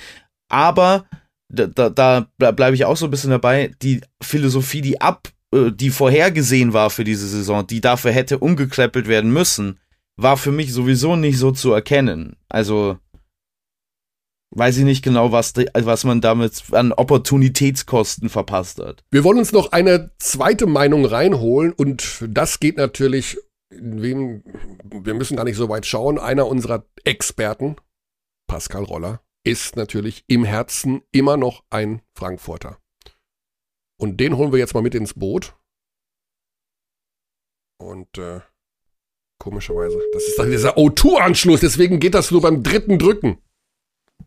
Aber da, da, da bleibe ich auch so ein bisschen dabei, die Philosophie, die ab, äh, die vorhergesehen war für diese Saison, die dafür hätte umgekrempelt werden müssen, war für mich sowieso nicht so zu erkennen. Also weiß ich nicht genau, was, was man damit an Opportunitätskosten verpasst hat. Wir wollen uns noch eine zweite Meinung reinholen und das geht natürlich, wem, wir müssen gar nicht so weit schauen, einer unserer Experten, Pascal Roller, ist natürlich im Herzen immer noch ein Frankfurter. Und den holen wir jetzt mal mit ins Boot. Und äh, Komischerweise. Das ist dann dieser O2-Anschluss, deswegen geht das nur beim dritten Drücken.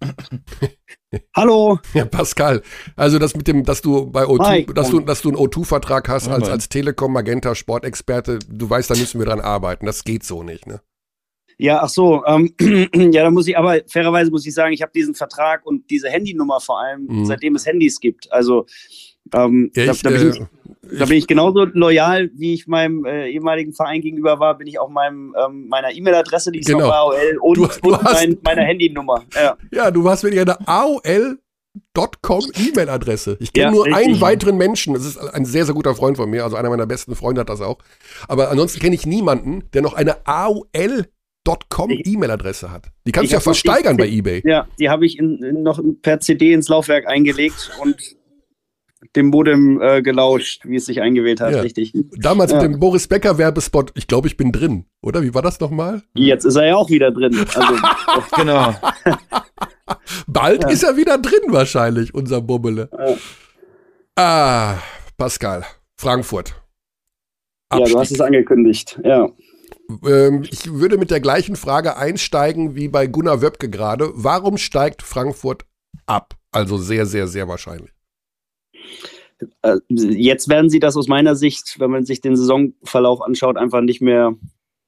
Hallo. Ja, Pascal. Also das mit dem, dass du bei O2, Hi. dass du, dass du einen O2-Vertrag hast als, als Telekom Magenta Sportexperte, du weißt, da müssen wir dran arbeiten. Das geht so nicht, ne? Ja, ach so. Ähm, ja, da muss ich aber fairerweise muss ich sagen, ich habe diesen Vertrag und diese Handynummer vor allem, mhm. seitdem es Handys gibt. Also ähm, ja, ich, da, da, bin ich, äh, da, bin ich, genauso loyal, wie ich meinem äh, ehemaligen Verein gegenüber war, bin ich auch meinem, ähm, meiner E-Mail-Adresse, die ist genau. auf AOL und, du, du und hast, mein, meiner Handynummer. Ja. ja, du hast mit einer AOL Com E-Mail-Adresse. Ich kenne ja, nur richtig. einen weiteren Menschen. Das ist ein sehr, sehr guter Freund von mir. Also einer meiner besten Freunde hat das auch. Aber ansonsten kenne ich niemanden, der noch eine AOL Com E-Mail-Adresse hat. Die kannst du ja versteigern bei eBay. Ja, die habe ich in, in noch per CD ins Laufwerk eingelegt und dem Modem äh, gelauscht, wie es sich eingewählt hat, ja. richtig. Damals ja. mit dem Boris Becker Werbespot, ich glaube, ich bin drin, oder? Wie war das nochmal? Jetzt ist er ja auch wieder drin. Also, genau. Bald ja. ist er wieder drin wahrscheinlich, unser Bubbele. Ah, Pascal, Frankfurt. Abstieg. Ja, du hast es angekündigt, ja. Ähm, ich würde mit der gleichen Frage einsteigen wie bei Gunnar Wöbke gerade. Warum steigt Frankfurt ab? Also sehr, sehr, sehr wahrscheinlich. Äh, jetzt werden sie das aus meiner Sicht, wenn man sich den Saisonverlauf anschaut, einfach nicht mehr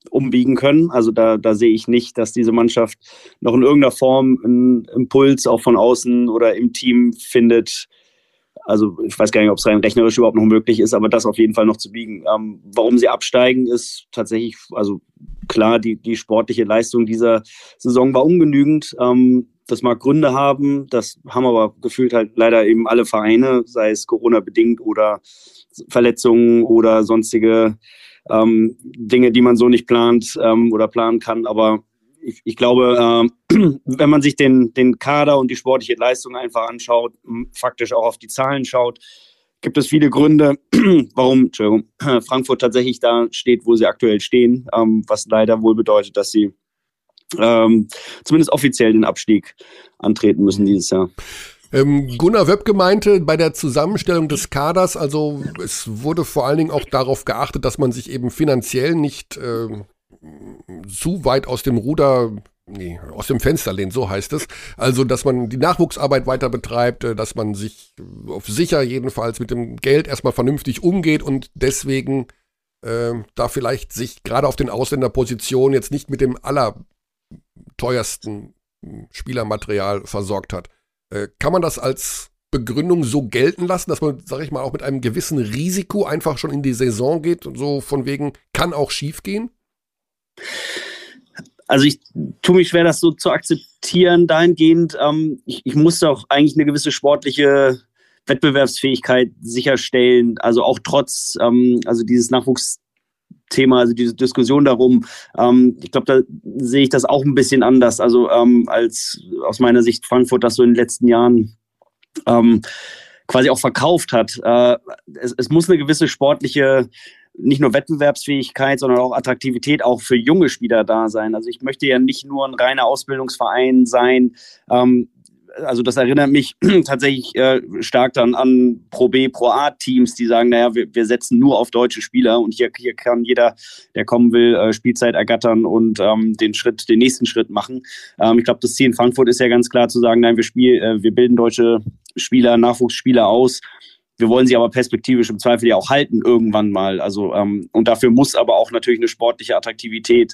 umbiegen können. Also da, da sehe ich nicht, dass diese Mannschaft noch in irgendeiner Form einen Impuls auch von außen oder im Team findet. Also ich weiß gar nicht, ob es rein rechnerisch überhaupt noch möglich ist, aber das auf jeden Fall noch zu biegen. Ähm, warum sie absteigen, ist tatsächlich, also klar, die, die sportliche Leistung dieser Saison war ungenügend. Ähm, das mag Gründe haben, das haben aber gefühlt halt leider eben alle Vereine, sei es Corona-bedingt oder Verletzungen oder sonstige ähm, Dinge, die man so nicht plant ähm, oder planen kann. Aber ich, ich glaube, äh, wenn man sich den, den Kader und die sportliche Leistung einfach anschaut, faktisch auch auf die Zahlen schaut, gibt es viele Gründe, warum Frankfurt tatsächlich da steht, wo sie aktuell stehen, ähm, was leider wohl bedeutet, dass sie ähm, zumindest offiziell den Abstieg antreten müssen dieses Jahr. Ähm, Gunnar Wöbke meinte bei der Zusammenstellung des Kaders, also es wurde vor allen Dingen auch darauf geachtet, dass man sich eben finanziell nicht äh, zu weit aus dem Ruder, nee, aus dem Fenster lehnt, so heißt es. Also, dass man die Nachwuchsarbeit weiter betreibt, äh, dass man sich auf sicher jedenfalls mit dem Geld erstmal vernünftig umgeht und deswegen äh, da vielleicht sich gerade auf den Ausländerpositionen jetzt nicht mit dem aller teuersten hm, Spielermaterial versorgt hat. Äh, kann man das als Begründung so gelten lassen, dass man, sag ich mal, auch mit einem gewissen Risiko einfach schon in die Saison geht und so von wegen, kann auch schief gehen? Also ich tue mich schwer, das so zu akzeptieren dahingehend. Ähm, ich, ich muss auch eigentlich eine gewisse sportliche Wettbewerbsfähigkeit sicherstellen. Also auch trotz, ähm, also dieses Nachwuchs Thema, also diese Diskussion darum. Ähm, ich glaube, da sehe ich das auch ein bisschen anders, also ähm, als aus meiner Sicht Frankfurt das so in den letzten Jahren ähm, quasi auch verkauft hat. Äh, es, es muss eine gewisse sportliche nicht nur Wettbewerbsfähigkeit, sondern auch Attraktivität auch für junge Spieler da sein. Also ich möchte ja nicht nur ein reiner Ausbildungsverein sein, ähm, also das erinnert mich tatsächlich äh, stark dann an Pro B, Pro A Teams, die sagen, naja, wir, wir setzen nur auf deutsche Spieler und hier, hier kann jeder, der kommen will, äh, Spielzeit ergattern und ähm, den Schritt, den nächsten Schritt machen. Ähm, ich glaube, das Ziel in Frankfurt ist ja ganz klar zu sagen, nein, wir spielen, äh, wir bilden deutsche Spieler, Nachwuchsspieler aus. Wir wollen sie aber perspektivisch im Zweifel ja auch halten irgendwann mal. Also ähm, und dafür muss aber auch natürlich eine sportliche Attraktivität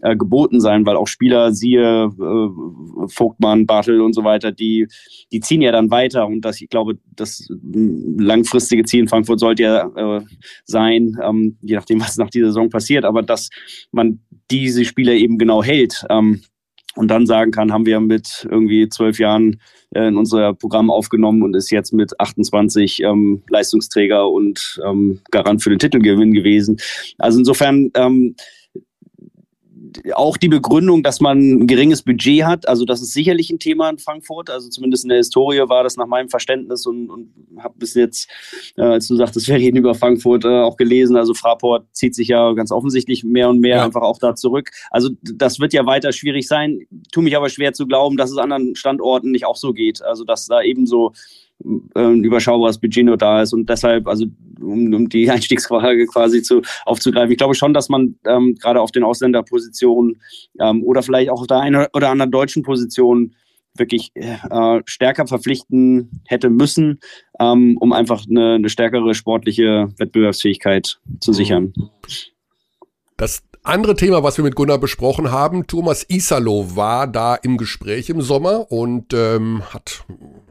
äh, geboten sein, weil auch Spieler, siehe äh, Vogtmann, Bartel und so weiter, die, die ziehen ja dann weiter und das, ich glaube, das langfristige Ziel in Frankfurt sollte ja äh, sein, ähm, je nachdem, was nach dieser Saison passiert, aber dass man diese Spieler eben genau hält. Ähm, und dann sagen kann, haben wir mit irgendwie zwölf Jahren äh, in unser Programm aufgenommen und ist jetzt mit 28 ähm, Leistungsträger und ähm, Garant für den Titelgewinn gewesen. Also insofern ähm, auch die Begründung, dass man ein geringes Budget hat, also das ist sicherlich ein Thema in Frankfurt. Also zumindest in der Historie war das nach meinem Verständnis und, und habe bis jetzt, äh, als du sagtest, wir reden über Frankfurt, äh, auch gelesen. Also Fraport zieht sich ja ganz offensichtlich mehr und mehr ja. einfach auch da zurück. Also das wird ja weiter schwierig sein. Tue mich aber schwer zu glauben, dass es anderen Standorten nicht auch so geht. Also dass da ebenso äh, ein überschaubares Budget nur da ist und deshalb, also um, um die Einstiegsfrage quasi zu, aufzugreifen, ich glaube schon, dass man ähm, gerade auf den Ausländerpositionen ähm, oder vielleicht auch auf der einen oder anderen deutschen Position wirklich äh, stärker verpflichten hätte müssen, ähm, um einfach eine, eine, stärkere sportliche Wettbewerbsfähigkeit zu sichern. Das andere Thema, was wir mit Gunnar besprochen haben, Thomas Isalo war da im Gespräch im Sommer und ähm, hat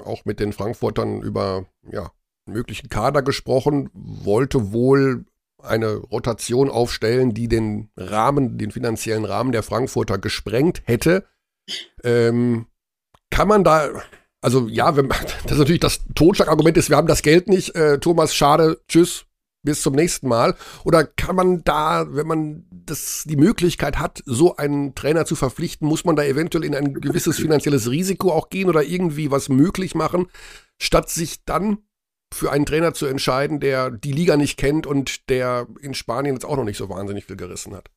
auch mit den Frankfurtern über ja, einen möglichen Kader gesprochen, wollte wohl eine Rotation aufstellen, die den Rahmen, den finanziellen Rahmen der Frankfurter gesprengt hätte. Ähm, kann man da, also ja, wenn, das ist natürlich das Totschlagargument ist, wir haben das Geld nicht, äh, Thomas, schade, tschüss, bis zum nächsten Mal? Oder kann man da, wenn man das, die Möglichkeit hat, so einen Trainer zu verpflichten, muss man da eventuell in ein gewisses finanzielles Risiko auch gehen oder irgendwie was möglich machen, statt sich dann für einen Trainer zu entscheiden, der die Liga nicht kennt und der in Spanien jetzt auch noch nicht so wahnsinnig viel gerissen hat?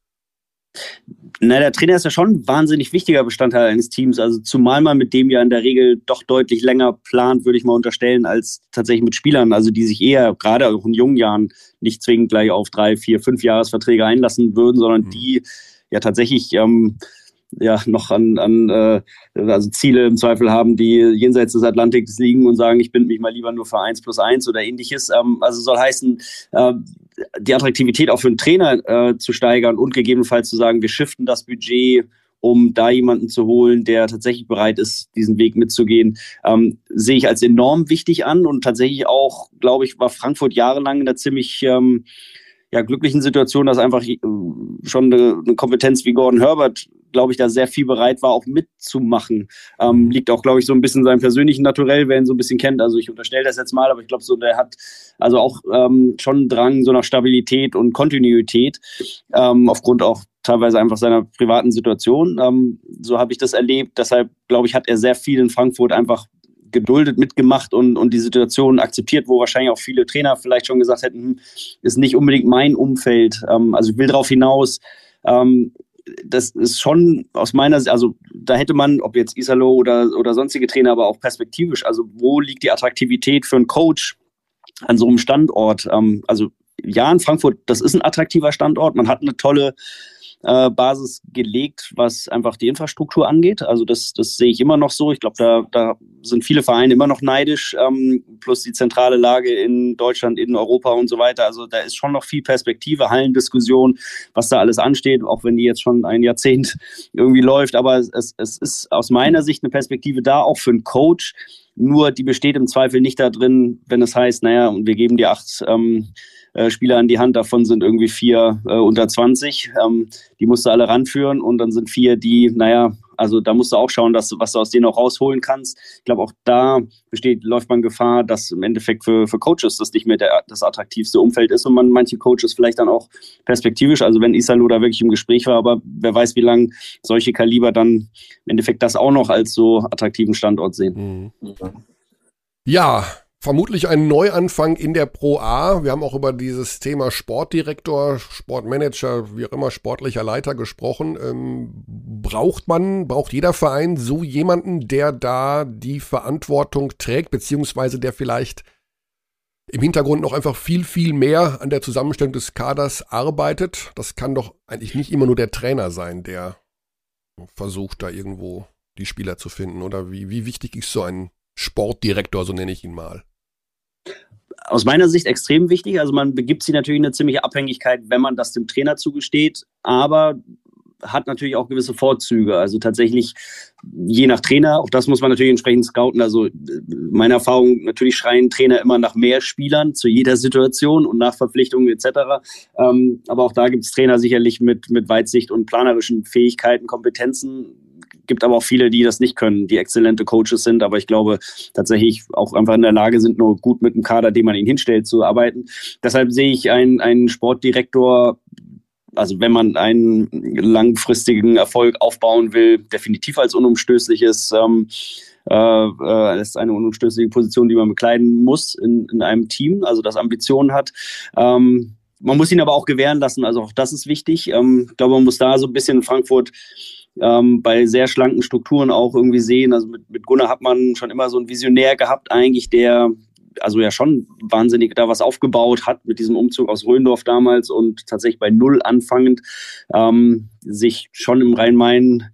Na, der Trainer ist ja schon ein wahnsinnig wichtiger Bestandteil eines Teams. Also zumal man mit dem ja in der Regel doch deutlich länger plant, würde ich mal unterstellen, als tatsächlich mit Spielern. Also die sich eher gerade auch in jungen Jahren nicht zwingend gleich auf drei, vier, fünf Jahresverträge einlassen würden, sondern mhm. die ja tatsächlich ähm, ja noch an, an äh, also Ziele im Zweifel haben, die jenseits des Atlantiks liegen und sagen, ich binde mich mal lieber nur für eins plus eins oder ähnliches. Ähm, also soll heißen, äh, die Attraktivität auch für einen Trainer äh, zu steigern und gegebenenfalls zu sagen, wir shiften das Budget um da jemanden zu holen, der tatsächlich bereit ist, diesen Weg mitzugehen, ähm, sehe ich als enorm wichtig an. Und tatsächlich auch, glaube ich, war Frankfurt jahrelang in einer ziemlich ähm, ja, glücklichen Situation, dass einfach äh, schon eine, eine Kompetenz wie Gordon Herbert glaube ich, da sehr viel bereit war, auch mitzumachen. Ähm, liegt auch, glaube ich, so ein bisschen seinem persönlichen Naturell, wer ihn so ein bisschen kennt. Also ich unterstelle das jetzt mal, aber ich glaube, so der hat also auch ähm, schon einen Drang so nach Stabilität und Kontinuität, ähm, aufgrund auch teilweise einfach seiner privaten Situation. Ähm, so habe ich das erlebt. Deshalb, glaube ich, hat er sehr viel in Frankfurt einfach geduldet mitgemacht und, und die Situation akzeptiert, wo wahrscheinlich auch viele Trainer vielleicht schon gesagt hätten, hm, ist nicht unbedingt mein Umfeld. Ähm, also ich will darauf hinaus, ähm, das ist schon aus meiner Sicht, also da hätte man, ob jetzt Isalo oder, oder sonstige Trainer, aber auch perspektivisch, also wo liegt die Attraktivität für einen Coach an so einem Standort? Ähm, also ja, in Frankfurt, das ist ein attraktiver Standort, man hat eine tolle äh, Basis gelegt, was einfach die Infrastruktur angeht. Also das, das sehe ich immer noch so. Ich glaube, da, da sind viele Vereine immer noch neidisch, ähm, plus die zentrale Lage in Deutschland, in Europa und so weiter. Also da ist schon noch viel Perspektive, Hallendiskussion, was da alles ansteht, auch wenn die jetzt schon ein Jahrzehnt irgendwie läuft. Aber es, es ist aus meiner Sicht eine Perspektive da, auch für einen Coach. Nur die besteht im Zweifel nicht da drin, wenn es heißt, naja, und wir geben dir acht ähm, äh, Spieler an die Hand, davon sind irgendwie vier äh, unter 20. Ähm, die musst du alle ranführen und dann sind vier, die, naja, also da musst du auch schauen, dass, was du aus denen auch rausholen kannst. Ich glaube, auch da besteht, läuft man Gefahr, dass im Endeffekt für, für Coaches das nicht mehr der, das attraktivste Umfeld ist und man manche Coaches vielleicht dann auch perspektivisch, also wenn Isalo da wirklich im Gespräch war, aber wer weiß, wie lange solche Kaliber dann im Endeffekt das auch noch als so attraktiven Standort sehen. Mhm. Ja, vermutlich ein Neuanfang in der Pro A. Wir haben auch über dieses Thema Sportdirektor, Sportmanager, wie auch immer, sportlicher Leiter gesprochen. Ähm, braucht man, braucht jeder Verein so jemanden, der da die Verantwortung trägt, beziehungsweise der vielleicht im Hintergrund noch einfach viel, viel mehr an der Zusammenstellung des Kaders arbeitet. Das kann doch eigentlich nicht immer nur der Trainer sein, der versucht, da irgendwo die Spieler zu finden. Oder wie, wie wichtig ist so ein Sportdirektor, so nenne ich ihn mal? Aus meiner Sicht extrem wichtig. Also man begibt sich natürlich in eine ziemliche Abhängigkeit, wenn man das dem Trainer zugesteht, aber hat natürlich auch gewisse Vorzüge. Also tatsächlich je nach Trainer, auch das muss man natürlich entsprechend scouten. Also meine Erfahrung, natürlich schreien Trainer immer nach mehr Spielern zu jeder Situation und nach Verpflichtungen etc. Ähm, aber auch da gibt es Trainer sicherlich mit, mit Weitsicht und planerischen Fähigkeiten, Kompetenzen, gibt aber auch viele, die das nicht können, die exzellente Coaches sind, aber ich glaube tatsächlich auch einfach in der Lage sind, nur gut mit dem Kader, den man ihnen hinstellt, zu arbeiten. Deshalb sehe ich einen, einen Sportdirektor also wenn man einen langfristigen Erfolg aufbauen will, definitiv als unumstößliches, ähm, äh, äh, ist eine unumstößliche Position, die man bekleiden muss in, in einem Team, also das Ambitionen hat. Ähm, man muss ihn aber auch gewähren lassen, also auch das ist wichtig. Ähm, ich glaube, man muss da so ein bisschen in Frankfurt ähm, bei sehr schlanken Strukturen auch irgendwie sehen. Also mit, mit Gunnar hat man schon immer so einen Visionär gehabt, eigentlich, der also ja schon wahnsinnig da was aufgebaut hat mit diesem Umzug aus Röndorf damals und tatsächlich bei Null anfangend ähm, sich schon im Rhein-Main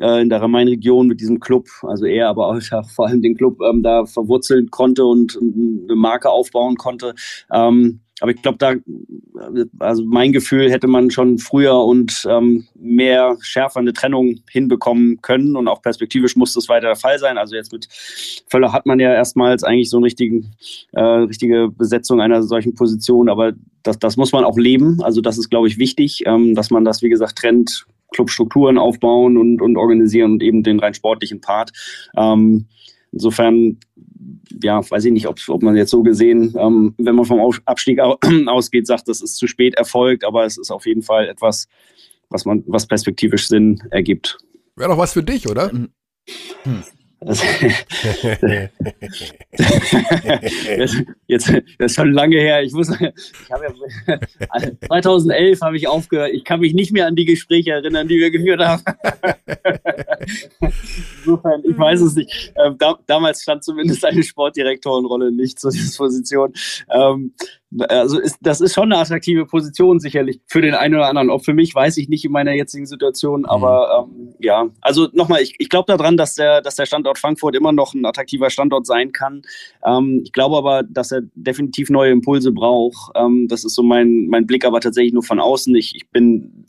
äh, in der Rhein-Main-Region mit diesem Club, also er, aber auch ja, vor allem den Club ähm, da verwurzeln konnte und eine Marke aufbauen konnte. Ähm, aber ich glaube, da, also mein Gefühl hätte man schon früher und ähm, mehr schärfer eine Trennung hinbekommen können und auch perspektivisch muss das weiter der Fall sein. Also jetzt mit Völler hat man ja erstmals eigentlich so eine richtigen, äh, richtige Besetzung einer solchen Position, aber das, das muss man auch leben. Also das ist, glaube ich, wichtig, ähm, dass man das, wie gesagt, trennt, Clubstrukturen aufbauen und, und organisieren und eben den rein sportlichen Part. Ähm, insofern ja, weiß ich nicht, ob, ob man jetzt so gesehen, ähm, wenn man vom Abstieg ausgeht, sagt, das ist zu spät erfolgt, aber es ist auf jeden Fall etwas, was man, was perspektivisch Sinn ergibt. Wäre doch was für dich, oder? Hm. Das, jetzt, das ist schon lange her. Ich muss, ich habe ja, 2011 habe ich aufgehört. Ich kann mich nicht mehr an die Gespräche erinnern, die wir geführt haben. Insofern, ich weiß es nicht. Ähm, da, damals stand zumindest eine Sportdirektorenrolle nicht zur Disposition. Also ist, das ist schon eine attraktive Position sicherlich für den einen oder anderen. Ob für mich, weiß ich nicht in meiner jetzigen Situation, aber mhm. ähm, ja, also nochmal, ich, ich glaube daran, dass der, dass der Standort Frankfurt immer noch ein attraktiver Standort sein kann. Ähm, ich glaube aber, dass er definitiv neue Impulse braucht. Ähm, das ist so mein, mein Blick, aber tatsächlich nur von außen. Ich, ich bin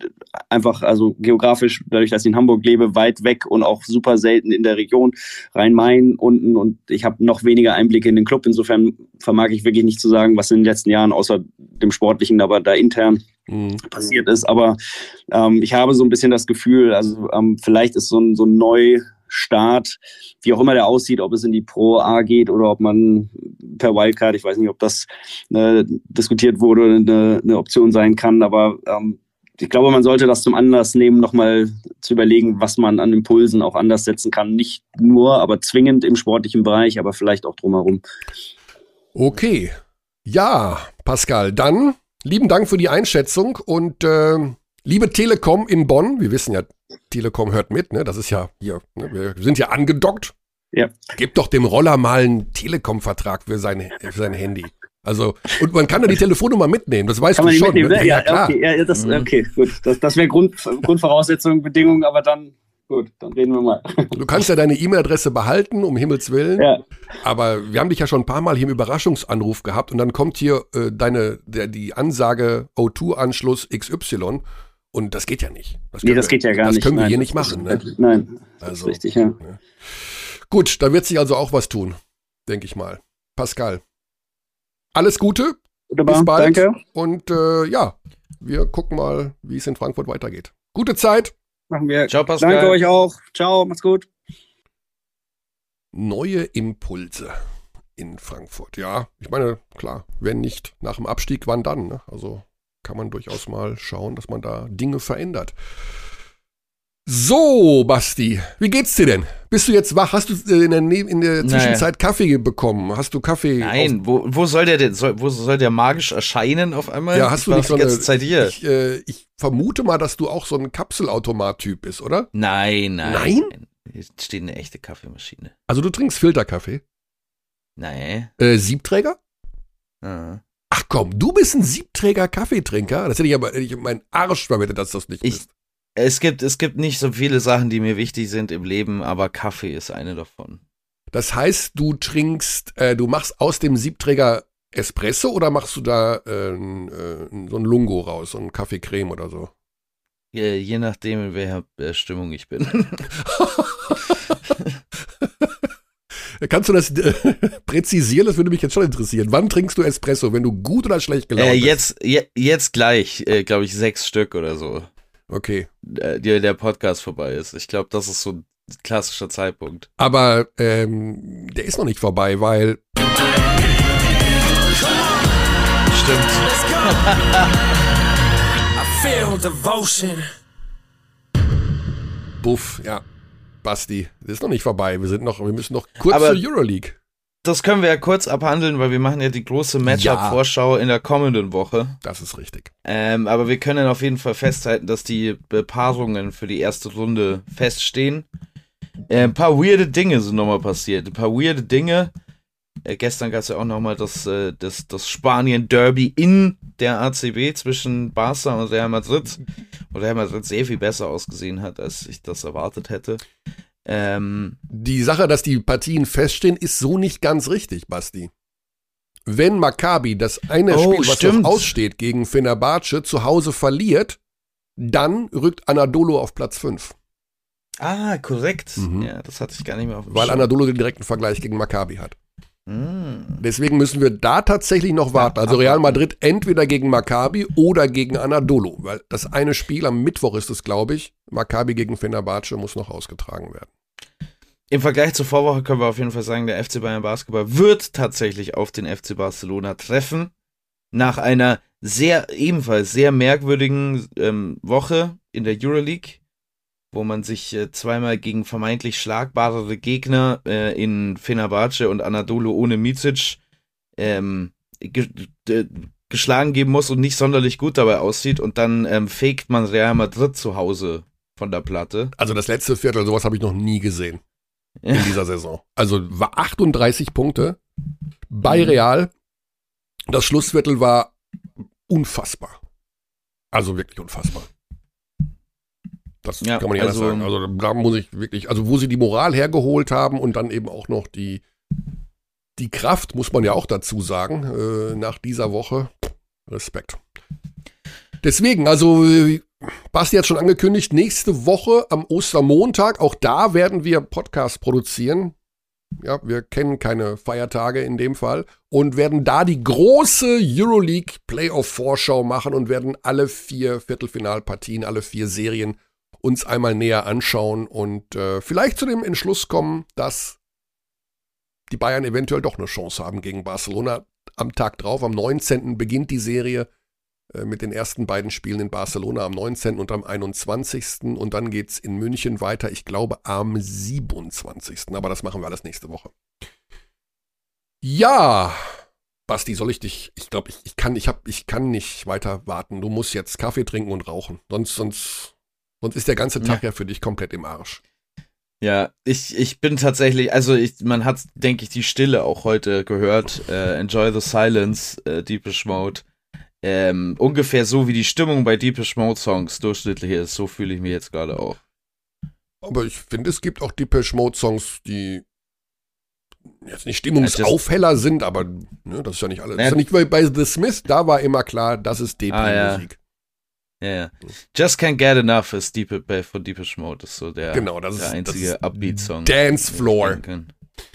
einfach, also geografisch, dadurch, dass ich in Hamburg lebe, weit weg und auch super selten in der Region Rhein-Main unten und ich habe noch weniger Einblicke in den Club. Insofern vermag ich wirklich nicht zu sagen, was in den letzten Jahren außer dem Sportlichen, aber da intern mhm. passiert ist. Aber ähm, ich habe so ein bisschen das Gefühl, also ähm, vielleicht ist so ein, so ein Neustart, wie auch immer der aussieht, ob es in die Pro A geht oder ob man per Wildcard, ich weiß nicht, ob das äh, diskutiert wurde eine, eine Option sein kann, aber ähm, ich glaube, man sollte das zum Anlass nehmen, nochmal zu überlegen, was man an Impulsen auch anders setzen kann. Nicht nur, aber zwingend im sportlichen Bereich, aber vielleicht auch drumherum. Okay, ja, Pascal, dann lieben Dank für die Einschätzung und äh, liebe Telekom in Bonn, wir wissen ja, Telekom hört mit, ne? Das ist ja hier, ne? wir sind ja angedockt. Ja. Gebt doch dem Roller mal einen Telekom-Vertrag für sein, für sein Handy. Also, und man kann da die Telefonnummer mitnehmen, das weißt kann du schon. Ne? Ja, ja, klar. Okay, ja, das, mhm. okay, gut. Das, das wäre Grund, Grundvoraussetzung, Bedingung, aber dann Gut, dann reden wir mal. Du kannst ja deine E-Mail-Adresse behalten, um Himmels Willen. Ja. Aber wir haben dich ja schon ein paar Mal hier im Überraschungsanruf gehabt und dann kommt hier äh, deine, der, die Ansage O2-Anschluss XY und das geht ja nicht. Das nee, das wir, geht ja gar das nicht. Das können wir nein, hier nicht machen. Ne? Nein, das also, ist richtig, ja. Ne? Gut, da wird sich also auch was tun, denke ich mal. Pascal, alles Gute. Wunderbar, bis bald. Danke. Und äh, ja, wir gucken mal, wie es in Frankfurt weitergeht. Gute Zeit. Machen wir. Ciao, Pascal. Danke euch auch. Ciao, macht's gut. Neue Impulse in Frankfurt. Ja, ich meine, klar, wenn nicht nach dem Abstieg, wann dann? Ne? Also kann man durchaus mal schauen, dass man da Dinge verändert. So, Basti, wie geht's dir denn? Bist du jetzt wach? Hast du äh, in der, in der Zwischenzeit naja. Kaffee bekommen? Hast du Kaffee? Nein, wo, wo soll der denn, soll, wo soll der magisch erscheinen auf einmal? Ja, hast ich du nicht so eine, Zeit hier. Ich, äh, ich vermute mal, dass du auch so ein Kapselautomat-Typ bist, oder? Nein, nein. Nein? Hier steht eine echte Kaffeemaschine. Also du trinkst Filterkaffee? Nein. Äh, Siebträger? Ah. Ach komm, du bist ein Siebträger-Kaffeetrinker? Das hätte ich aber hätte ich meinen Arsch verwettet, dass das nicht ich, bist. Es gibt, es gibt nicht so viele Sachen, die mir wichtig sind im Leben, aber Kaffee ist eine davon. Das heißt, du trinkst, äh, du machst aus dem Siebträger Espresso oder machst du da äh, äh, so ein Lungo raus, so ein Kaffeecreme oder so? Je, je nachdem, in welcher äh, Stimmung ich bin. Kannst du das äh, präzisieren? Das würde mich jetzt schon interessieren. Wann trinkst du Espresso, wenn du gut oder schlecht gelaunt äh, jetzt, bist? Je, jetzt gleich, äh, glaube ich, sechs Stück oder so. Okay. Der, der Podcast vorbei ist. Ich glaube, das ist so ein klassischer Zeitpunkt. Aber ähm, der ist noch nicht vorbei, weil. Stimmt. Buff, ja. Basti, das ist noch nicht vorbei. Wir sind noch, wir müssen noch kurz Aber zur Euroleague das können wir ja kurz abhandeln, weil wir machen ja die große Matchup-Vorschau ja. in der kommenden Woche. Das ist richtig. Ähm, aber wir können auf jeden Fall festhalten, dass die Bepaarungen für die erste Runde feststehen. Äh, ein paar weirde Dinge sind nochmal passiert. Ein paar weirde Dinge. Äh, gestern gab es ja auch nochmal das, äh, das, das Spanien-Derby in der ACB zwischen Barca und Real Madrid. Wo Real Madrid sehr viel besser ausgesehen hat, als ich das erwartet hätte. Ähm, die Sache, dass die Partien feststehen, ist so nicht ganz richtig, Basti. wenn Maccabi das eine Oh, Spiel, was stimmt. noch aussteht, gegen Fenerbahce zu Hause verliert, dann rückt Anadolu auf Platz 5. Ah, korrekt. Mhm. Ja, das hatte ich gar nicht mehr auf dem Weil Schirm. Anadolu den direkten Vergleich gegen Maccabi hat. Mm. Deswegen müssen wir da tatsächlich noch warten. Also Real Madrid entweder gegen Maccabi oder gegen Anadolu. Weil das eine Spiel am Mittwoch ist es, glaube ich. Maccabi gegen Fenerbahce muss noch ausgetragen werden. Im Vergleich zur Vorwoche können wir auf jeden Fall sagen, der FC Bayern Basketball wird tatsächlich auf den FC Barcelona treffen. Nach einer sehr, ebenfalls sehr merkwürdigen ähm, Woche in der Euroleague, wo man sich äh, zweimal gegen vermeintlich schlagbarere Gegner äh, in Fenerbahce und Anadolu ohne Micic ähm, ge geschlagen geben muss und nicht sonderlich gut dabei aussieht und dann ähm, faked man Real Madrid zu Hause von der Platte. Also das letzte Viertel, sowas habe ich noch nie gesehen in dieser Saison. Also war 38 Punkte bei Mhm. Real. Das Schlussviertel war unfassbar. Also wirklich unfassbar. Das Ja, kann man nicht also- anders sagen. Also da muss ich wirklich, also wo sie die Moral hergeholt haben und dann eben auch noch die, die Kraft, muss man ja auch dazu sagen, äh, nach dieser Woche. Respekt. Deswegen, also Basti hat schon angekündigt, nächste Woche am Ostermontag, auch da werden wir Podcast produzieren. Ja, wir kennen keine Feiertage in dem Fall und werden da die große Euroleague Playoff Vorschau machen und werden alle vier Viertelfinalpartien, alle vier Serien uns einmal näher anschauen und äh, vielleicht zu dem Entschluss kommen, dass die Bayern eventuell doch eine Chance haben gegen Barcelona. Am Tag drauf, am 19. beginnt die Serie mit den ersten beiden Spielen in Barcelona am 19. und am 21. Und dann geht's in München weiter, ich glaube am 27. Aber das machen wir alles nächste Woche. Ja, Basti, soll ich dich, ich glaube, ich, ich, kann, ich, hab, ich kann nicht weiter warten. Du musst jetzt Kaffee trinken und rauchen. Sonst, sonst, sonst ist der ganze Tag ja, für dich komplett im Arsch. Ja, ich, ich bin tatsächlich, also ich, man hat, denke ich, die Stille auch heute gehört. Äh, Enjoy the Silence, äh, Deepish Mode. Ähm, ungefähr so wie die Stimmung bei Deepish Mode Songs durchschnittlich ist, so fühle ich mich jetzt gerade auch. Aber ich finde, es gibt auch Depeche Mode Songs, die jetzt nicht Stimmungsaufheller sind, aber ne, das ist ja nicht alles. Das ist ja nicht wie bei The Smith, da war immer klar, das ist Depri-Musik. Ah, ja. ja, ja. Just Can't Get Enough ist Deep, von Deepish Mode, das ist so der, genau, das der ist, einzige Upbeat-Song. Dance Floor.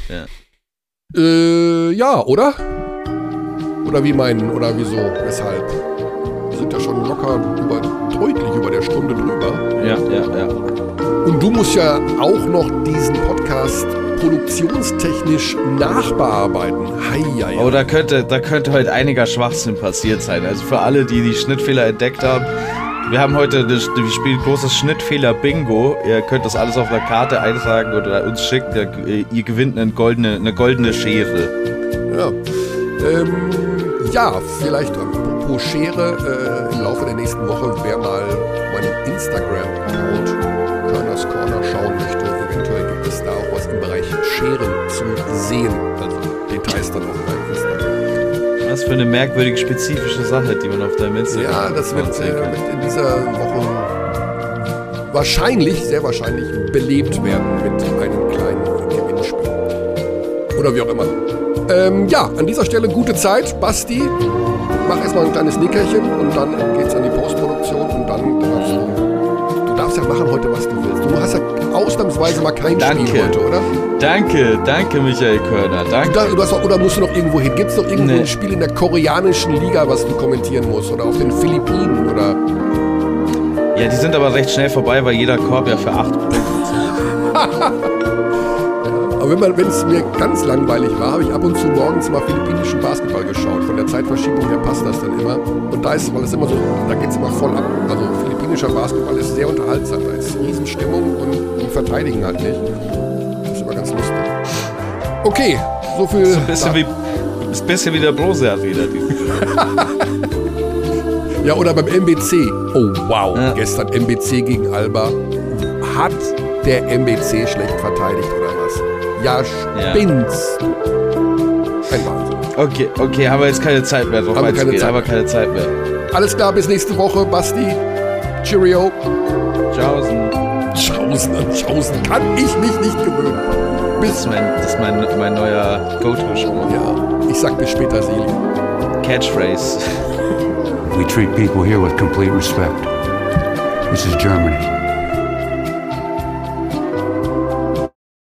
Ja. Äh, ja, oder? Oder wie meinen, oder wieso, weshalb? Wir sind ja schon locker über, deutlich über der Stunde drüber. ja, ja, ja. Und du musst ja auch noch diesen Podcast produktionstechnisch nachbearbeiten. Hei, hei, Oh, da könnte, da könnte heute einiger Schwachsinn passiert sein. Also für alle, die die Schnittfehler entdeckt haben, wir haben heute, das, wir spielen großes Schnittfehler-Bingo. Ihr könnt das alles auf einer Karte eintragen oder uns schicken. Ihr, ihr gewinnt eine goldene, eine goldene Schere. Ja. Ähm, ja, vielleicht apropos Schere, äh, im Laufe der nächsten Woche, wer mal meinen Instagram-Account Körners Corner schauen möchte, eventuell gibt es da auch was im Bereich Scheren zu sehen. Also Details dann auf meinem Instagram. Was für eine merkwürdige, spezifische Sache, die man auf deinem Instagram Ja, das wird, äh, wird in dieser Woche wahrscheinlich, sehr wahrscheinlich belebt werden mit einem kleinen Gewinnspiel. Oder wie auch immer. Ähm, ja, an dieser Stelle gute Zeit. Basti, mach erstmal ein kleines Nickerchen und dann geht's an die Postproduktion und dann darfst du, du darfst ja machen heute, was du willst. Du hast ja ausnahmsweise mal kein Danke. Spiel heute, oder? Danke, danke, Michael Körner. Danke. Da, du hast doch, oder musst du noch irgendwo hin? Gibt es noch irgendwo Nee. ein Spiel in der koreanischen Liga, was du kommentieren musst? Oder auf den Philippinen? Oder Ja, die sind aber recht schnell vorbei, weil jeder Korb ja für acht Punkte Aber wenn es mir ganz langweilig war, habe ich ab und zu morgens mal philippinischen Basketball geschaut. Von der Zeitverschiebung her passt das dann immer. Und da ist, weil es immer so, da geht es immer voll ab. Also philippinischer Basketball ist sehr unterhaltsam. Da ist Riesenstimmung und die verteidigen halt nicht. Das ist immer ganz lustig. Okay, so viel. Ist ein bisschen wie, ist ein bisschen wie der Brose Arena. Ja, oder beim MBC. Oh, wow. Ja. Gestern MBC gegen Alba. Hat der MBC schlecht verteidigt oder Ja, Ja. spinnst. Ein Wahnsinn. Okay, okay, haben wir jetzt keine Zeit mehr drauf Haben wir keine. Zeit Haben wir mehr. keine Zeit mehr. Alles klar, bis nächste Woche. Basti. Cheerio. Tschaußen. Schausen an Schausen kann ich mich nicht gewöhnen. Bis bis. Das ist mein, das ist mein, mein neuer Go-To-Spruch. Ja, ich sag bis später, Seli. Catchphrase. We treat people here with complete respect. This is Germany.